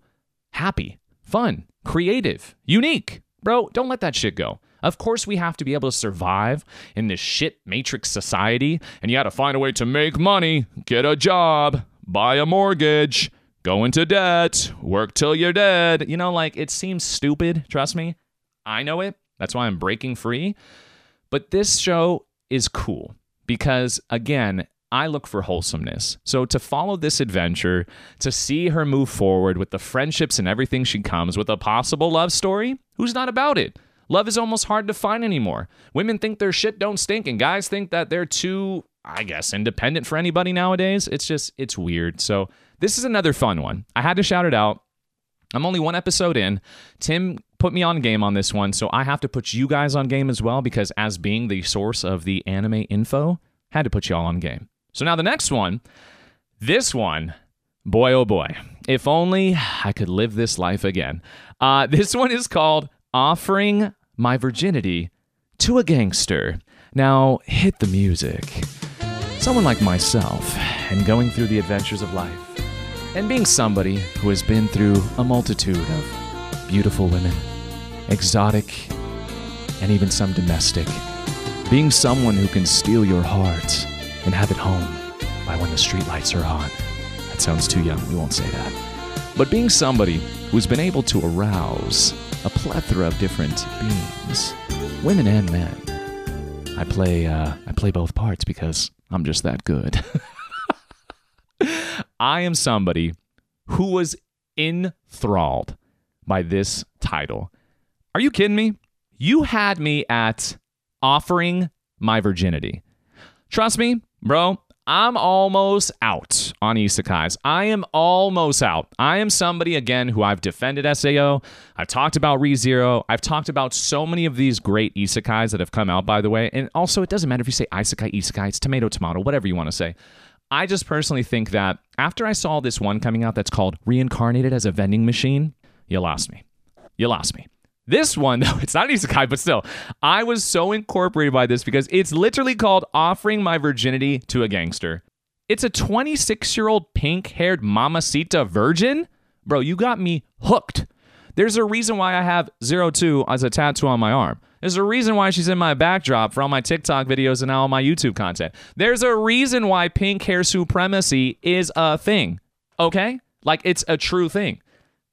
happy, fun, creative, unique? Bro, don't let that shit go. Of course, we have to be able to survive in this shit matrix society, and you got to find a way to make money, get a job, buy a mortgage, go into debt, work till you're dead. You know, like it seems stupid, trust me. I know it. That's why I'm breaking free. But this show is cool because, again, I look for wholesomeness. So to follow this adventure, to see her move forward with the friendships and everything she comes with a possible love story, who's not about it? Love is almost hard to find anymore. Women think their shit don't stink, and guys think that they're too, I guess, independent for anybody nowadays. It's just, it's weird. So this is another fun one. I had to shout it out. I'm only one episode in. Tim put me on game on this one, so I have to put you guys on game as well because as being the source of the anime info, had to put you all on game. So now the next one, this one, boy oh boy, if only I could live this life again. Uh, [laughs] this one is called Offering My Virginity to a Gangster. Now hit the music. Someone like myself and going through the adventures of life and being somebody who has been through a multitude of beautiful women exotic, and even some domestic. Being someone who can steal your heart and have it home by when the streetlights are on. That sounds too young, we won't say that. But being somebody who's been able to arouse a plethora of different beings, women and men. I play uh, I play both parts because I'm just that good. [laughs] I am somebody who was enthralled by this title. Are you kidding me? You had me at offering my virginity. Trust me, bro, I'm almost out on isekais. I am almost out. I am somebody, again, who I've defended SAO. I've talked about ReZero. I've talked about so many of these great isekais that have come out, by the way. And also, it doesn't matter if you say isekai, isekai, it's tomato, tomato, whatever you want to say. I just personally think that after I saw this one coming out that's called Reincarnated as a Vending Machine, you lost me. You lost me. This one, [laughs] though, it's not an isekai, but still, I was so incorporated by this because it's literally called Offering My Virginity to a Gangster. It's a 26 year old pink haired mamacita virgin? Bro, you got me hooked. There's a reason why I have 02 as a tattoo on my arm. There's a reason why she's in my backdrop for all my TikTok videos and all my YouTube content. There's a reason why pink hair supremacy is a thing. Okay? Like it's a true thing.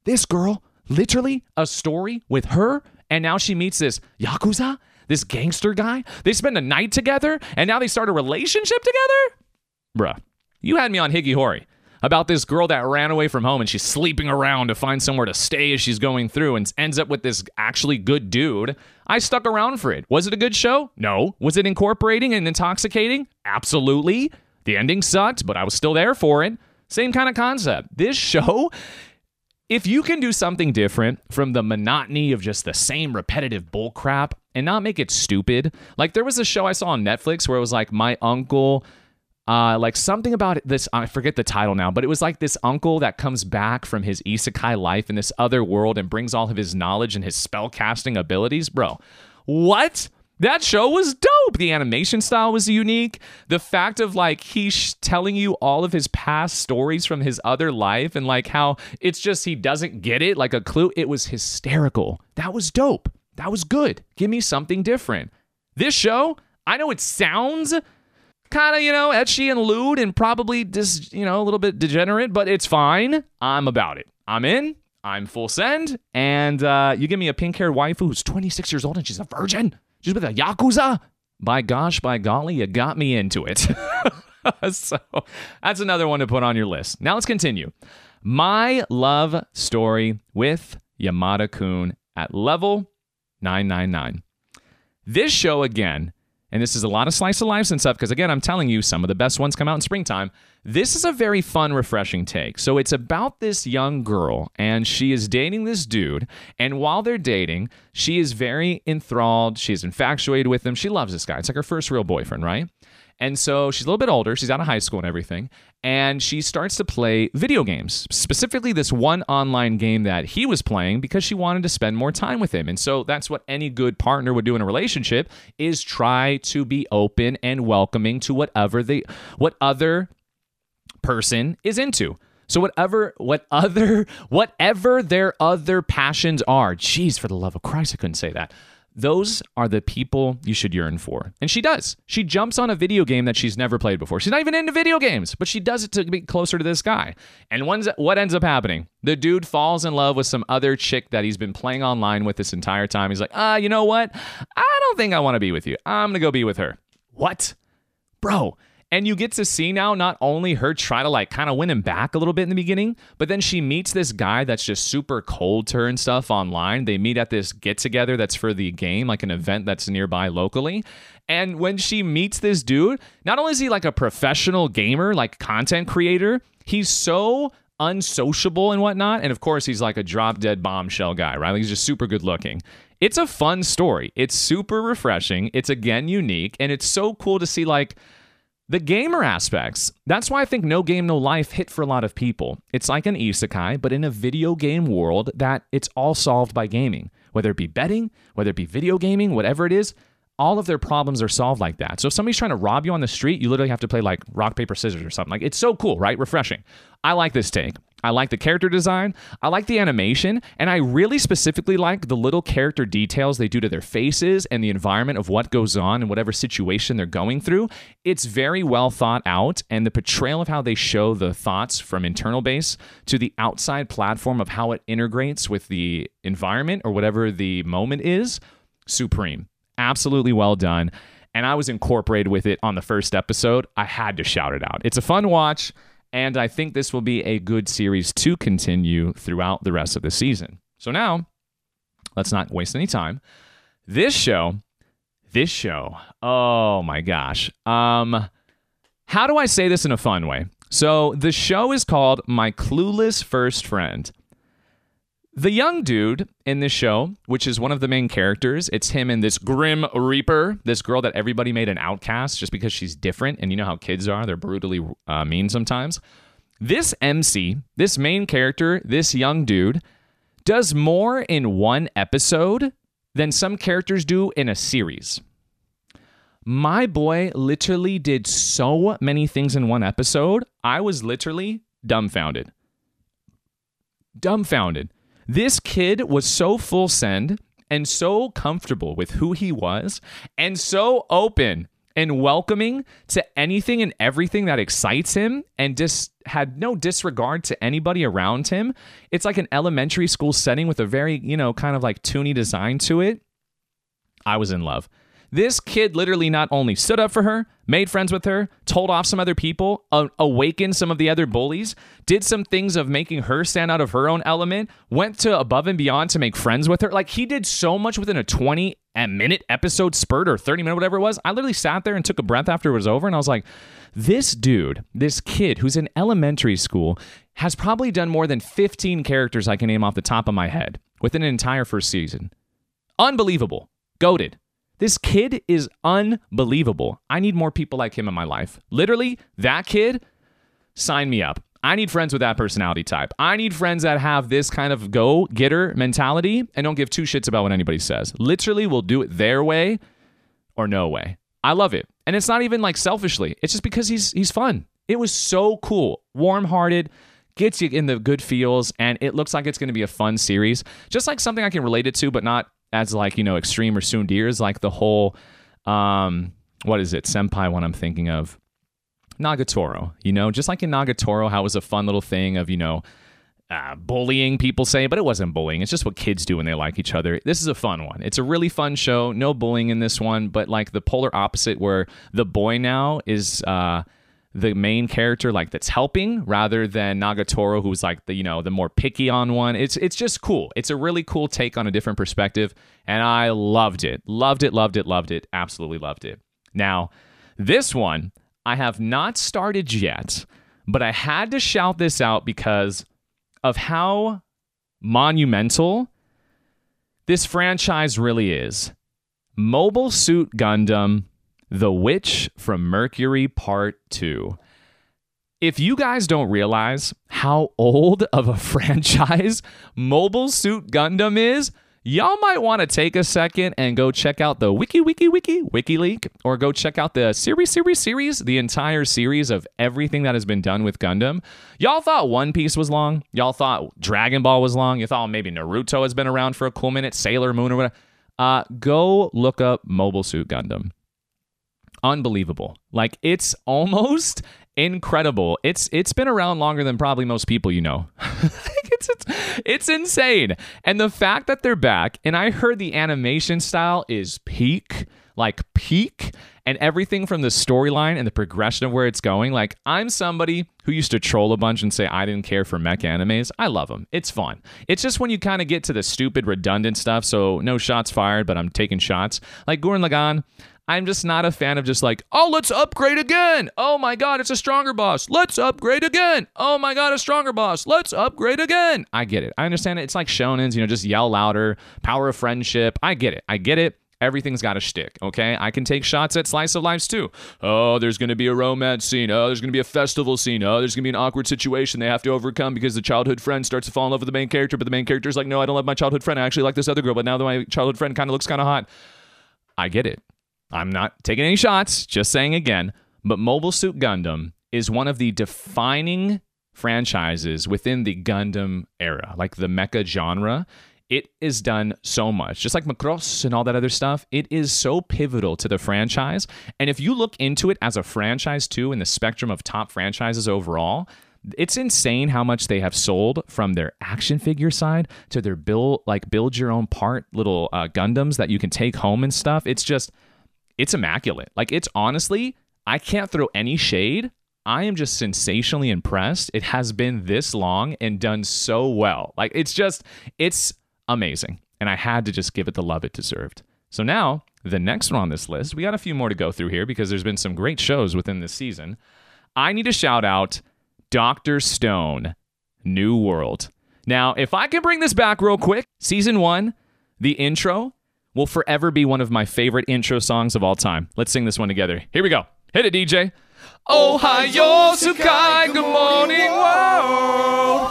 This girl literally a story with her, and now she meets this Yakuza, this gangster guy. They spend a night together, and now they start a relationship together? Bruh, you had me on Higehiro about this girl that ran away from home and she's sleeping around to find somewhere to stay as she's going through and ends up with this actually good dude. I stuck around for it. Was it a good show? No. Was it incorporating and intoxicating? Absolutely. The ending sucked, but I was still there for it. Same kind of concept. This [laughs] show if you can do something different from the monotony of just the same repetitive bullcrap and not make it stupid, like there was a show I saw on Netflix where it was like my uncle, uh, like something about this, I forget the title now, but it was like this uncle that comes back from his isekai life in this other world and brings all of his knowledge and his spellcasting abilities. Bro, what? That show was dope. The animation style was unique. The fact of like he's telling you all of his past stories from his other life and like how it's just he doesn't get it, like a clue. It was hysterical. That was dope. That was good. Give me something different. This show, I know it sounds kind of, you know, etchy and lewd and probably just, you know, a little bit degenerate, but it's fine. I'm about it. I'm in. I'm full send. And uh, you give me a pink haired waifu who's 26 years old and she's a virgin. She's with a Yakuza? By gosh, by golly, you got me into it. [laughs] so that's another one to put on your list. Now let's continue. My love story with Yamada Kun at level 999. This show, again, and this is a lot of slice of life and stuff, because again, I'm telling you, some of the best ones come out in springtime. This is a very fun, refreshing take. So it's about this young girl, and she is dating this dude. And while they're dating, she is very enthralled. She's infatuated with him. She loves this guy. It's like her first real boyfriend, right? And so she's a little bit older. She's out of high school and everything. And she starts to play video games, specifically this one online game that he was playing because she wanted to spend more time with him. And so that's what any good partner would do in a relationship is try to be open and welcoming to whatever the what other person is into. So whatever what other [laughs] whatever their other passions are. Jeez, for the love of Christ, I couldn't say that. Those are the people you should yearn for. And she does. She jumps on a video game that she's never played before. She's not even into video games, but she does it to be closer to this guy. And what ends up happening? The dude falls in love with some other chick that he's been playing online with this entire time. He's like, ah, you know what? I don't think I want to be with you. I'm going to go be with her. What? Bro, and you get to see now not only her try to like kind of win him back a little bit in the beginning, but then she meets this guy that's just super cold to her and stuff online. They meet at this get together that's for the game, like an event that's nearby locally. And when she meets this dude, not only is he like a professional gamer, like content creator, he's so unsociable and whatnot. And of course, he's like a drop dead bombshell guy, right? Like he's just super good looking. It's a fun story. It's super refreshing. It's again unique. And it's so cool to see like the gamer aspects. That's why I think No Game No Life hit for a lot of people. It's like an isekai, but in a video game world that it's all solved by gaming. Whether it be betting, whether it be video gaming, whatever it is, all of their problems are solved like that. So if somebody's trying to rob you on the street, you literally have to play like rock, paper, scissors or something. Like it's so cool, right? Refreshing. I like this take. I like the character design. I like the animation. And I really specifically like the little character details they do to their faces and the environment of what goes on in whatever situation they're going through. It's very well thought out. And the portrayal of how they show the thoughts from internal base to the outside platform of how it integrates with the environment or whatever the moment is supreme absolutely well done. And I was incorporated with it on the first episode. I had to shout it out. It's a fun watch, and I think this will be a good series to continue throughout the rest of the season. So now, let's not waste any time. This show, this show, oh my gosh. Um, How do I say this in a fun way? So the show is called My Clueless First Friend. The young dude in this show, which is one of the main characters, it's him and this Grim Reaper, this girl that everybody made an outcast just because she's different. And you know how kids are, they're brutally uh, mean sometimes. This MC, this main character, this young dude, does more in one episode than some characters do in a series. My boy literally did so many things in one episode. I was literally dumbfounded. Dumbfounded. This kid was so full send and so comfortable with who he was and so open and welcoming to anything and everything that excites him and just had no disregard to anybody around him. It's like an elementary school setting with a very, you know, kind of like toony design to it. I was in love. This kid literally not only stood up for her, made friends with her, told off some other people, uh, awakened some of the other bullies, did some things of making her stand out of her own element, went to above and beyond to make friends with her. Like he did so much within a 20 a minute episode spurt or 30 minute, whatever it was. I literally sat there and took a breath after it was over and I was like, this dude, this kid who's in elementary school, has probably done more than 15 characters I can name off the top of my head within an entire first season. Unbelievable. Goaded. This kid is unbelievable. I need more people like him in my life. Literally, that kid, sign me up. I need friends with that personality type. I need friends that have this kind of go getter mentality and don't give two shits about what anybody says. Literally, will do it their way or no way. I love it. And it's not even like selfishly. It's just because he's he's fun. It was so cool. Warm-hearted, gets you in the good feels and it looks like it's going to be a fun series. Just like something I can relate it to but not as like you know extreme or soon is like the whole um what is it senpai one i'm thinking of? Nagatoro you know just like in nagatoro how it was a fun little thing of you know uh, bullying people say but it wasn't bullying. It's just what kids do when they like each other. This is a fun one. It's a really fun show. No bullying in this one but like the polar opposite where the boy now is uh the main character like that's helping rather than Nagatoro who's like the you know the more picky on one. It's it's just cool. It's a really cool take on a different perspective and I loved it. Loved it, loved it, loved it. Absolutely loved it. Now, this one I have not started yet, but I had to shout this out because of how monumental this franchise really is. Mobile Suit Gundam the Witch from Mercury Part 2. If you guys don't realize how old of a [laughs] franchise Mobile Suit Gundam is, y'all might want to take a second and go check out the wiki wiki wiki Wiki WikiLeak or go check out the series series series, the entire series of everything that has been done with Gundam. Y'all thought One Piece was long. Y'all thought Dragon Ball was long. You thought maybe Naruto has been around for a cool minute, Sailor Moon or whatever. Uh, go look up Mobile Suit Gundam unbelievable. Like it's [laughs] almost incredible. It's it's been around longer than probably most people you know. [laughs] it's, it's it's insane. And the fact that they're back and I heard the animation style is peak, like peak and everything from the storyline and the progression of where it's going. Like I'm somebody who used to troll a bunch and say I didn't care for mech animes. I love them. It's fun. It's just when you kind of get to the stupid redundant stuff, so no shots fired, but I'm taking shots. Like Gurren Lagann, I'm just not a fan of just like, oh, let's upgrade again. Oh my God, it's a stronger boss. Let's upgrade again. Oh my God, a stronger boss. Let's upgrade again. I get it. I understand it. It's like shonens, you know, just yell louder, power of friendship. I get it. I get it. Everything's got a shtick, okay? I can take shots at slice of lives too. Oh, there's gonna be a romance scene. Oh, there's gonna be a festival scene. Oh, there's gonna be an awkward situation they have to overcome because the childhood friend starts to fall in love with the main character, but the main character's like, no, I don't love my childhood friend. I actually like this other girl, but now that my childhood friend kind of looks kind of hot. I get it. I'm not taking any shots, just saying again, but Mobile Suit Gundam is one of the defining franchises within the Gundam era, like the mecha genre. It is done so much, just like Macross and all that other stuff. It is so pivotal to the franchise. And if you look into it as a franchise too, in the spectrum of top franchises overall, it's insane how much they have sold from their action figure side to their build like build your own part little uh, Gundams that you can take home and stuff. It's just it's immaculate. Like it's honestly, I can't throw any shade. I am just sensationally impressed. It has been this long and done so well. Like it's just, it's amazing. And I had to just give it the love it deserved. So now the next one on this list, we got a few more to go through here because there's been some great shows within this season. I need to shout out Dr. Stone, New World. Now, if I can bring this back real quick, season one, the intro will forever be one of my favorite intro songs of all time. Let's sing this one together. Here we go. Hit it, DJ. Ohayo, Sekai, good morning, world.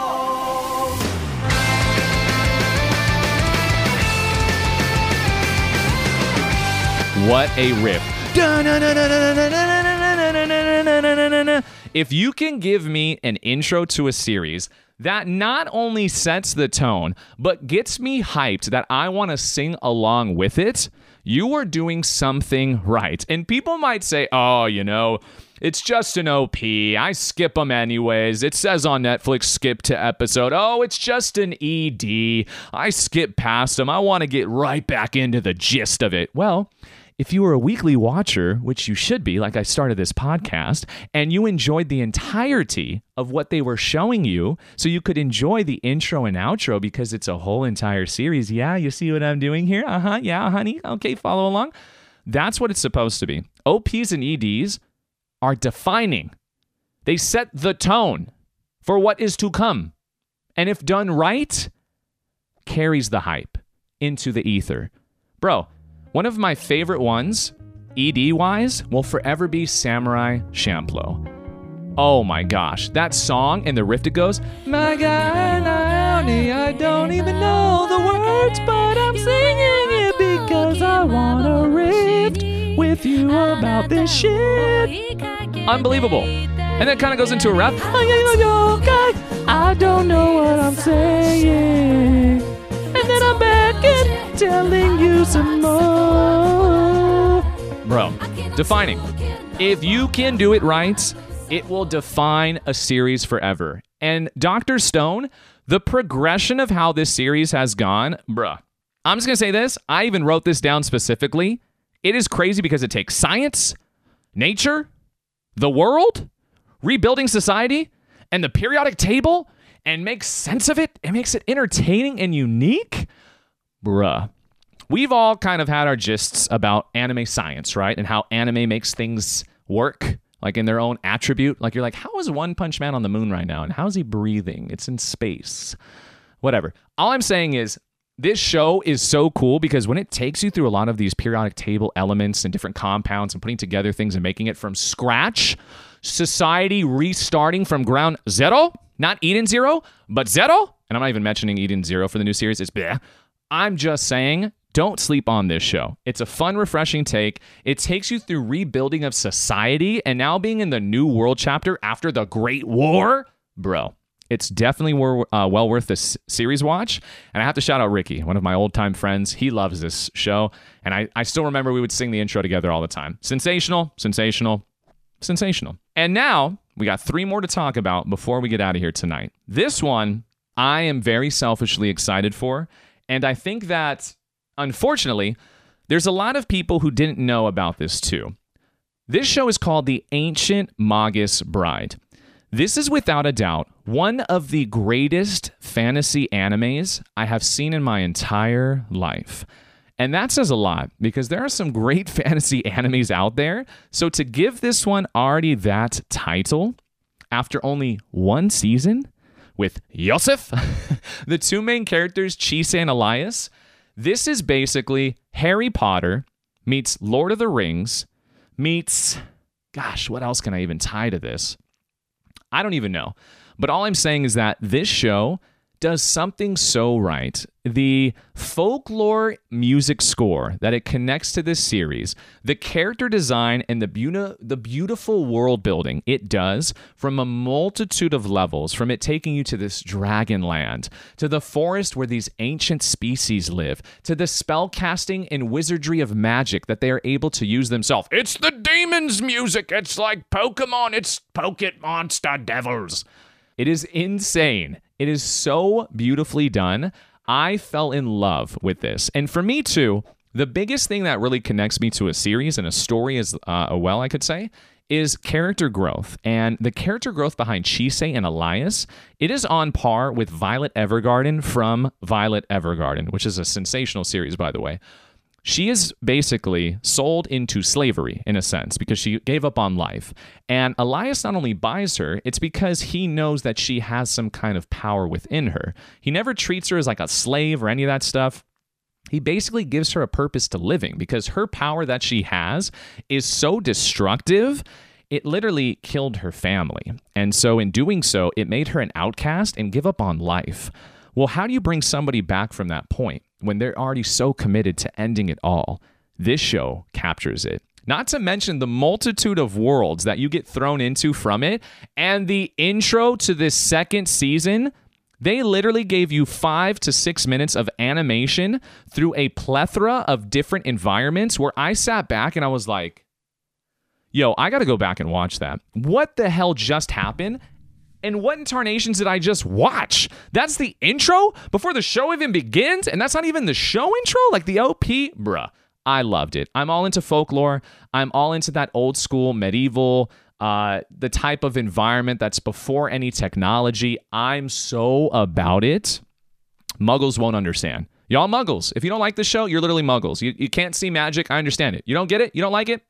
What a riff. If you can give me an intro to a series that not only sets the tone, but gets me hyped that I want to sing along with it, you are doing something right. And people might say, oh, you know, it's just an OP. I skip them anyways. It says on Netflix, skip to episode. Oh, it's just an ED. I skip past them. I want to get right back into the gist of it. Well, if you were a weekly watcher, which you should be, like I started this podcast, and you enjoyed the entirety of what they were showing you, so you could enjoy the intro and outro because it's a whole entire series. Yeah, you see what I'm doing here? Uh huh. Yeah, honey. Okay, follow along. That's what it's supposed to be. OPs and EDs are defining, they set the tone for what is to come. And if done right, carries the hype into the ether. Bro, one of my favorite ones, ED wise, will forever be Samurai Champloo. Oh my gosh, that song and the riff it goes, My God, I don't even know the words, but I'm singing it because I wanna riff with you about this shit. Unbelievable. And then kind of goes into a rap. Oh, I don't know what I'm saying. And then I'm back and telling you some more. Bro, defining. If you can do it right, it will define a series forever. And Dr. Stone, the progression of how this series has gone, bruh. I'm just gonna say this. I even wrote this down specifically. It is crazy because it takes science, nature, the world, rebuilding society, and the periodic table and makes sense of it. It makes it entertaining and unique. Bruh. We've all kind of had our gists about anime science, right? And how anime makes things work, like in their own attribute. Like you're like, how is One Punch Man on the moon right now? And how's he breathing? It's in space. Whatever. All I'm saying is this show is so cool because when it takes you through a lot of these periodic table elements and different compounds and putting together things and making it from scratch, society restarting from ground zero, not Eden Zero, but Zero. And I'm not even mentioning Eden Zero for the new series. It's bleh. I'm just saying, don't sleep on this show. It's a fun, refreshing take. It takes you through rebuilding of society and now being in the new world chapter after the Great War. Bro, it's definitely wor- uh, well worth this series watch. And I have to shout out Ricky, one of my old time friends. He loves this show. And I, I still remember we would sing the intro together all the time. Sensational, sensational, sensational. And now we got three more to talk about before we get out of here tonight. This one I am very selfishly excited for. And I think that, unfortunately, there's a lot of people who didn't know about this too. This show is called The Ancient Magus Bride. This is without a doubt one of the greatest fantasy animes I have seen in my entire life. And that says a lot because there are some great [laughs] fantasy animes out there. So to give this one already that title after only one season with Yosef, [laughs] the two main characters, Chise and Elias, this is basically Harry Potter meets Lord of the Rings meets, gosh, what else can I even tie to this? I don't even know. But all I'm saying is that this show does something so right. The folklore music score that it connects to this series, the character design, and the, the beautiful world building it does from a multitude of levels, from it taking you to this dragon land, to the forest where these ancient species live, to the spell casting and wizardry of magic that they are able to use themselves. It's the demons' music. It's like Pokemon. It's Pocket Monster Devils. It is insane. It is so beautifully done. I fell in love with this. And for me, too, the biggest thing that really connects me to a series and a story as uh, well, I could say, is character growth. And the character growth behind Chise and Elias, it is on par with Violet Evergarden from Violet Evergarden, which is a sensational series, by the way. She is basically sold into slavery in a sense because she gave up on life. And Elias not only buys her, it's because he knows that she has some kind of power within her. He never treats her as like a slave or any of that stuff. He basically gives her a purpose to living because her power that she has is so destructive. It literally killed her family. And so, in doing so, it made her an outcast and give up on life. Well, how do you bring somebody back from that point when they're already so committed to ending it all? This show captures it. Not to mention the multitude of worlds that you get thrown into from it. And the intro to this second season, they literally gave you five to six minutes of animation through a plethora of different environments where I sat back and I was like, yo, I got to go back and watch that. What the hell just happened? And what incarnations did I just watch? That's the intro before the show even begins, and that's not even the show intro, like the OP, bruh. I loved it. I'm all into folklore. I'm all into that old school medieval, uh, the type of environment that's before any technology. I'm so about it. Muggles won't understand. Y'all muggles. If you don't like the show, you're literally muggles. You, you can't see magic. I understand it. You don't get it? You don't like it?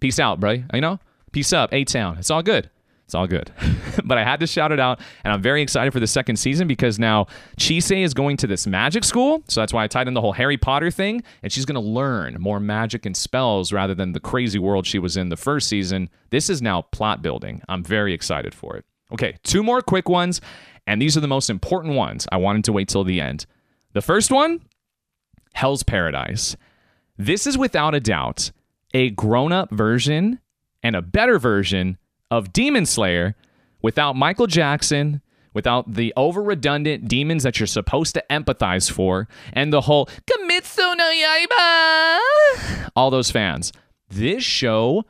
Peace out, bro. You know? Peace up, A Town. It's all good. It's all good. [laughs] but I had to shout it out, and I'm very excited for the second season because now Chise is going to this magic school. So that's why I tied in the whole Harry Potter thing, and she's going to learn more magic and spells rather than the crazy world she was in the first season. This is now plot building. I'm very excited for it. Okay, two more quick ones, and these are the most important ones. I wanted to wait till the end. The first one Hell's Paradise. This is without a doubt a grown up version and a better version of Demon Slayer without Michael Jackson, without the over redundant demons that you're supposed to empathize for, and the whole no Yaiba, all those fans. This show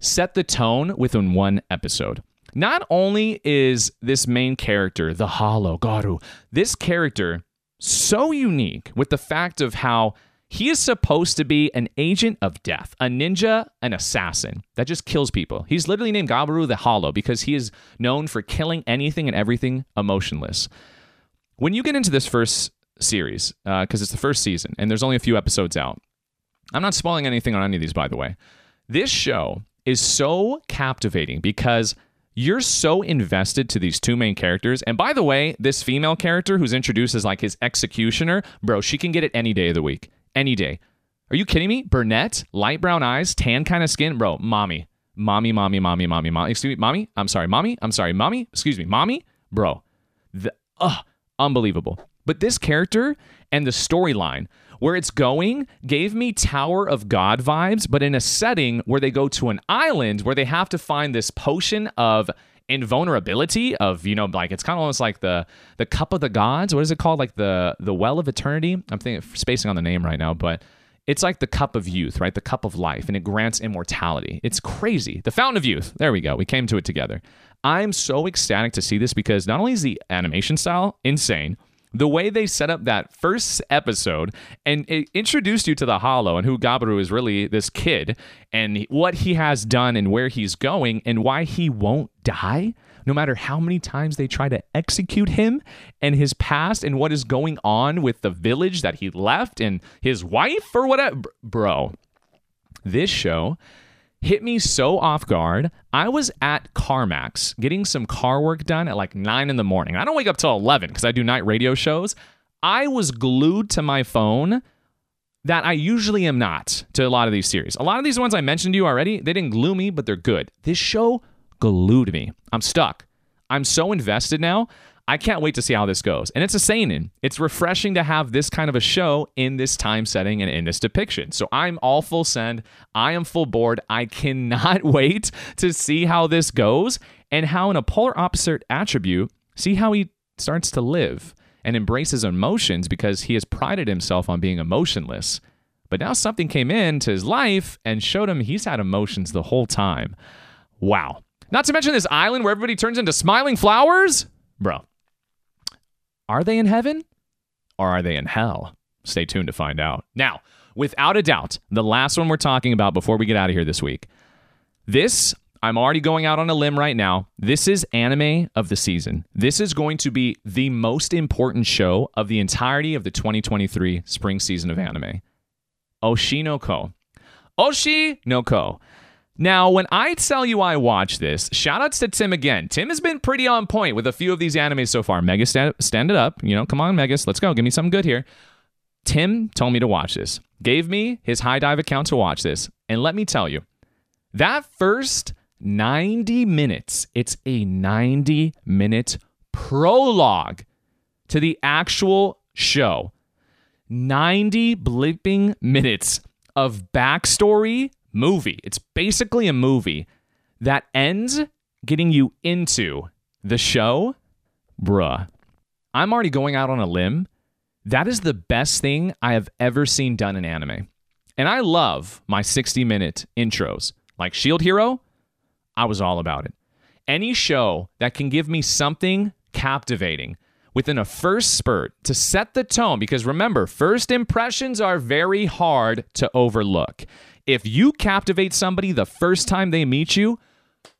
set the tone within one episode. Not only is this main character, the Hollow Garu, this character so unique with the fact of how he is supposed to be an agent of death, a ninja, an assassin that just kills people. He's literally named Gabaru the Hollow because he is known for killing anything and everything emotionless. When you get into this first series, because uh, it's the first season and there's only a few episodes out, I'm not spoiling anything on any of these, by the way. This show is so captivating because you're so invested to these two main characters. And by the way, this female character who's introduced as like his executioner, bro, she can get it any day of the week any day. Are you kidding me? Brunette, light brown eyes, tan kind of skin, bro. Mommy, mommy, mommy, mommy, mommy, mommy. Excuse me, mommy. I'm sorry, mommy. I'm sorry, mommy. Excuse me, mommy, bro. The uh, unbelievable. But this character and the storyline where it's going gave me Tower of God vibes, but in a setting where they go to an island where they have to find this potion of invulnerability of you know like it's kind of almost like the the cup of the gods what is it called? Like the the well of eternity? I'm thinking spacing on the name right now but it's like the cup of youth right? The cup of life and it grants immortality. It's crazy. The fountain of youth. There we go. We came to it together. I'm so ecstatic to see this because not only is the animation style insane the way they set up that first episode and it introduced you to the Hollow and who Gabaru is really this kid and what he has done and where he's going and why he won't die no matter how many times they try to execute him and his past and what is going on with the village that he left and his wife or whatever bro. This show hit me so off guard. I was at CarMax getting some car work done at like 9 in the morning. I don't wake up till 11 because I do night radio shows. I was glued to my phone that I usually am not to a lot of these series. A lot of these ones I mentioned to you already, they didn't glue me, but they're good. This show glued me. I'm stuck. I'm so invested now. I can't wait to see how this goes. And it's a seinen. It's refreshing to have this kind of a show in this time setting and in this depiction. So I'm all full send. I am full board. I cannot [laughs] wait to see how this goes and how, in a polar opposite attribute, see how he starts to live and embraces emotions because he has prided himself on being emotionless. But now something came into his life and showed him he's had emotions the whole time. Wow. Not to mention this island where everybody turns into smiling flowers. Bro, are they in heaven or are they in hell? Stay tuned to find out. Now, without a doubt, the last one we're talking about before we get out of here this week. This, I'm already going out on a limb right now. This is anime of the season. This is going to be the most important show of the entirety of the 2023 spring season of anime. Oshinoko. Oshinoko. Now, when I tell you I watch this, shout outs to Tim again. Tim has been pretty on point with a few of these animes so far. Megas, stand, stand it up. You know, come on, Megas, let's go. Give me something good here. Tim told me to watch this, gave me his HIDIVE account to watch this. And let me tell you, that first 90 minutes, it's a 90 minute prologue to the actual show. 90 blipping minutes of backstory movie. It's basically a movie that ends getting you into the show. Bruh, I'm already going out on a limb. That is the best thing I have ever seen done in anime. And I love my 60 minute intros. Like Shield Hero, I was all about it. Any show that can give me something captivating within a first spurt to set the tone, because remember, first impressions are very hard to overlook. If you captivate somebody the first time they meet you,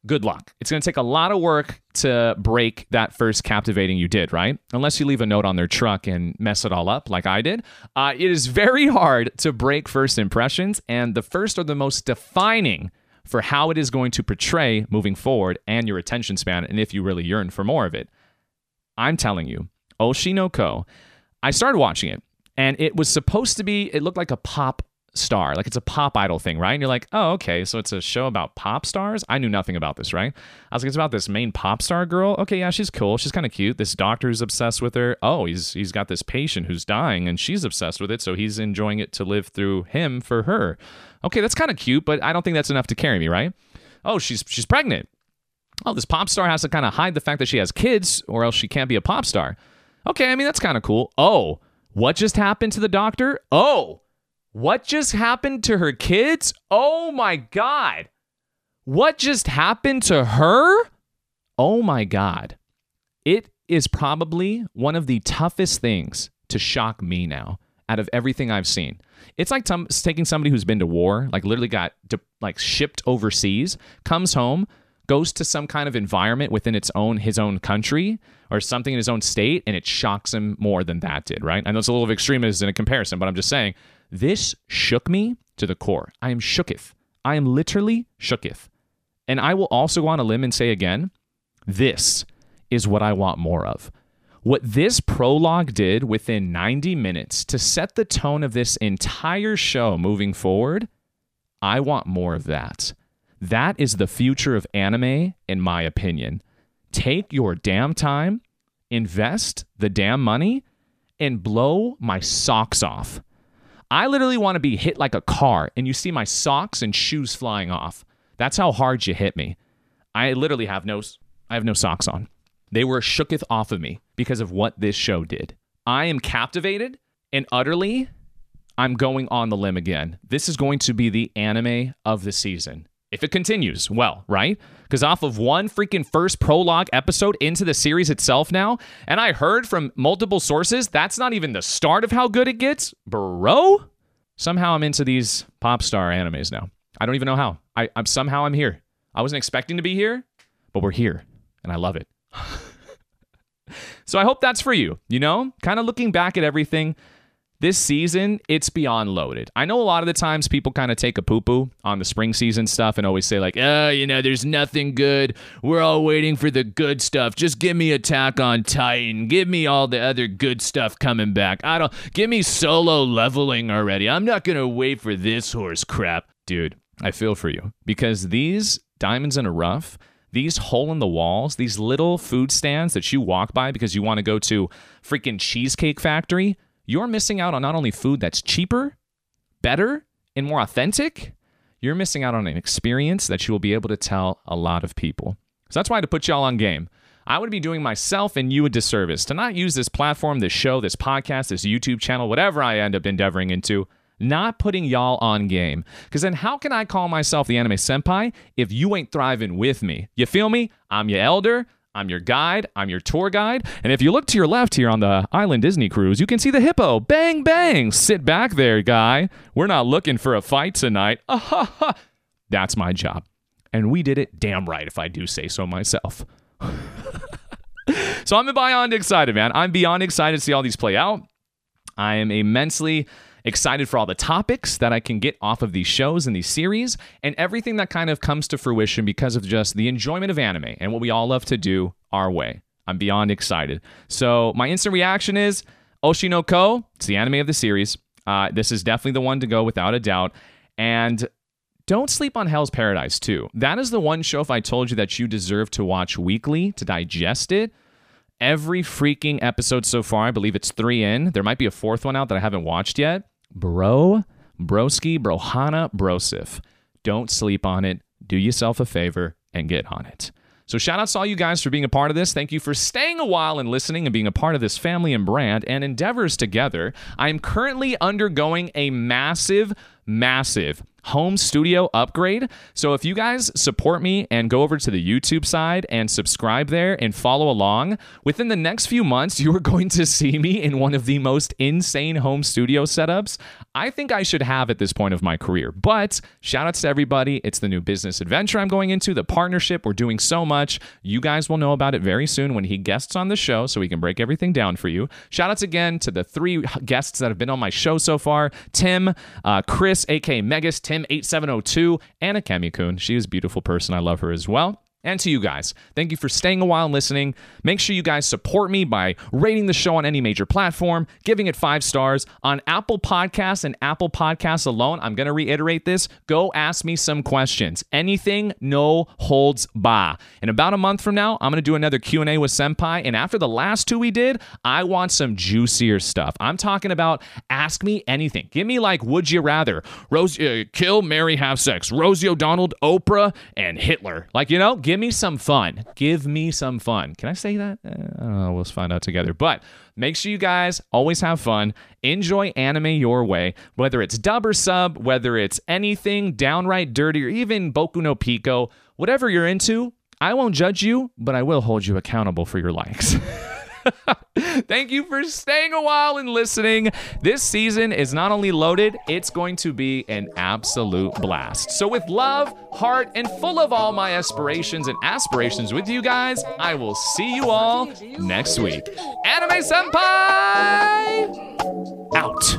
good luck. It's going to take a lot of work to break that first captivating you did, right? Unless you leave a note on their truck and mess it all up like I did. Uh, it is very hard to break first impressions, and the first are the most defining for how it is going to portray moving forward and your attention span, and if you really yearn for more of it. I'm telling you, Oshi no Ko, I started watching it, and it was supposed to be, it looked like a pop star. Like it's a pop idol thing, right? And you're like, oh, okay, so it's a show about pop stars? I knew nothing about this, right? I was like, it's about this main pop star girl. Okay, yeah, she's cool. She's kind of cute. This doctor's obsessed with her. Oh, he's he's got this patient who's dying and she's obsessed with it, so he's enjoying it to live through him for her. Okay, that's kind of cute, but I don't think that's enough to carry me, right? Oh, she's she's pregnant. Oh, this pop star has to kind of hide the fact that she has kids or else she can't be a pop star. Okay, I mean that's kind of cool. Oh, what just happened to the doctor? Oh, what just happened to her kids? Oh my God. What just happened to her? Oh my God. It is probably one of the toughest things to shock me now out of everything I've seen. It's like t- taking somebody who's been to war, like literally got de- like shipped overseas, comes home, goes to some kind of environment within its own his own country or something in his own state, and it shocks him more than that did, right? I know it's a little of extremism in a comparison, but I'm just saying this shook me to the core. I am shooketh. I am literally shooketh. And I will also go on a limb and say again, this is what I want more of. What this prologue did within 90 minutes to set the tone of this entire show moving forward, I want more of that. That is the future of anime, in my opinion. Take your damn time, invest the damn money, and blow my socks off. I literally want to be hit like a car and you see my socks and shoes flying off. That's how hard you hit me. I literally have no I have no socks on. They were shooketh off of me because of what this show did. I am captivated and utterly I'm going on the limb again. This is going to be the anime of the season. If it continues, well, right? Because off of one freaking first prologue episode into the series itself now, and I heard from multiple sources that's not even the start of how good it gets, bro. Somehow I'm into these pop star animes now. I don't even know how. I, I'm somehow I'm here. I wasn't expecting to be here, but we're here, and I love it. [laughs] so I hope that's for you. You know, kind of looking back at everything this season, it's beyond loaded. I know a lot of the times people kind of take a poo poo on the spring season stuff and always say, like, oh, you know, there's nothing good. We're all waiting for the good stuff. Just give me Attack on Titan. Give me all the other good stuff coming back. I don't, give me solo leveling already. I'm not going to wait for this horse crap. Dude, I feel for you because these diamonds in a rough, these hole in the walls, these little food stands that you walk by because you want to go to freaking Cheesecake Factory you're missing out on not only food that's cheaper, better, and more authentic, you're missing out on an experience that you will be able to tell a lot of people. So that's why I had to put y'all on game. I would be doing myself and you a disservice to not use this platform, this show, this podcast, this YouTube channel, whatever I end up endeavoring into, not putting y'all on game. Because then how can I call myself the anime senpai if you ain't thriving with me? You feel me? I'm your elder. I'm your guide. I'm your tour guide. And if you look to your left here on the Island Disney cruise, you can see the hippo. Bang, bang. Sit back there, guy. We're not looking for a fight tonight. Ah-ha-ha. [laughs] That's my job. And we did it damn right, if I do say so myself. [laughs] so I'm beyond excited, man. I'm beyond excited to see all these play out. I am immensely excited for all the topics that I can get off of these shows and these series and everything that kind of comes to fruition because of just the enjoyment of anime and what we all love to do our way. I'm beyond excited. So, my instant reaction is Oshi no Ko. It's the anime of the series. Uh, this is definitely the one to go without a doubt. And don't sleep on Hell's Paradise, too. That is the one show, if I told you that you deserve to watch weekly to digest it, every freaking episode so far, I believe it's three in. There might be a fourth one out that I haven't watched yet. Bro, broski, brohana, brosif. Don't sleep on it. Do yourself a favor and get on it. So, shout outs to all you guys for being a part of this. Thank you for staying a while and listening and being a part of this family and brand and endeavors together. I am currently undergoing a massive, massive home studio upgrade. So if you guys support me and go over to the YouTube side and subscribe there and follow along, within the next few months, [laughs] you are going to see me in one of the most insane home studio setups I think I should have at this point of my career. But shout outs to everybody. It's the new business adventure I'm going into, the partnership. We're doing so much. You guys will know about it very soon when he guests on the show so we can break everything down for you. Shout outs again to the three guests that have been on my show so far Tim, uh, Chris, aka Megas, Tim 8702, Anna Kamikun. She is a beautiful person. I love her as well. And to you guys, thank you for staying a while and listening. Make sure you guys support me by rating the show on any major platform, giving it five stars on Apple Podcasts and Apple Podcasts alone. I'm going to reiterate this. Go ask me some questions. Anything, no holds bar. In about a month from now, I'm going to do another Q&A with Senpai. And after the last two we did, I want some juicier stuff. I'm talking about ask me anything. Give me like, would you rather? Rose, uh, kill, marry, have sex. Rosie O'Donnell, Oprah, and Hitler. Like, you know, give me some fun. Give me some fun. Can I say that? Uh, I don't know. We'll find out together. But make sure you guys always have fun. Enjoy anime your way, whether it's dub or sub, whether it's anything downright dirty or even Boku no Pico, whatever you're into. I won't judge you, but I will hold you accountable for your likes. [laughs] [laughs] Thank you for staying a while and listening. This season is not only loaded, it's going to be an absolute blast. So, with love, heart, and full of all my aspirations and aspirations with you guys, I will see you all next week. Anime Senpai! Out.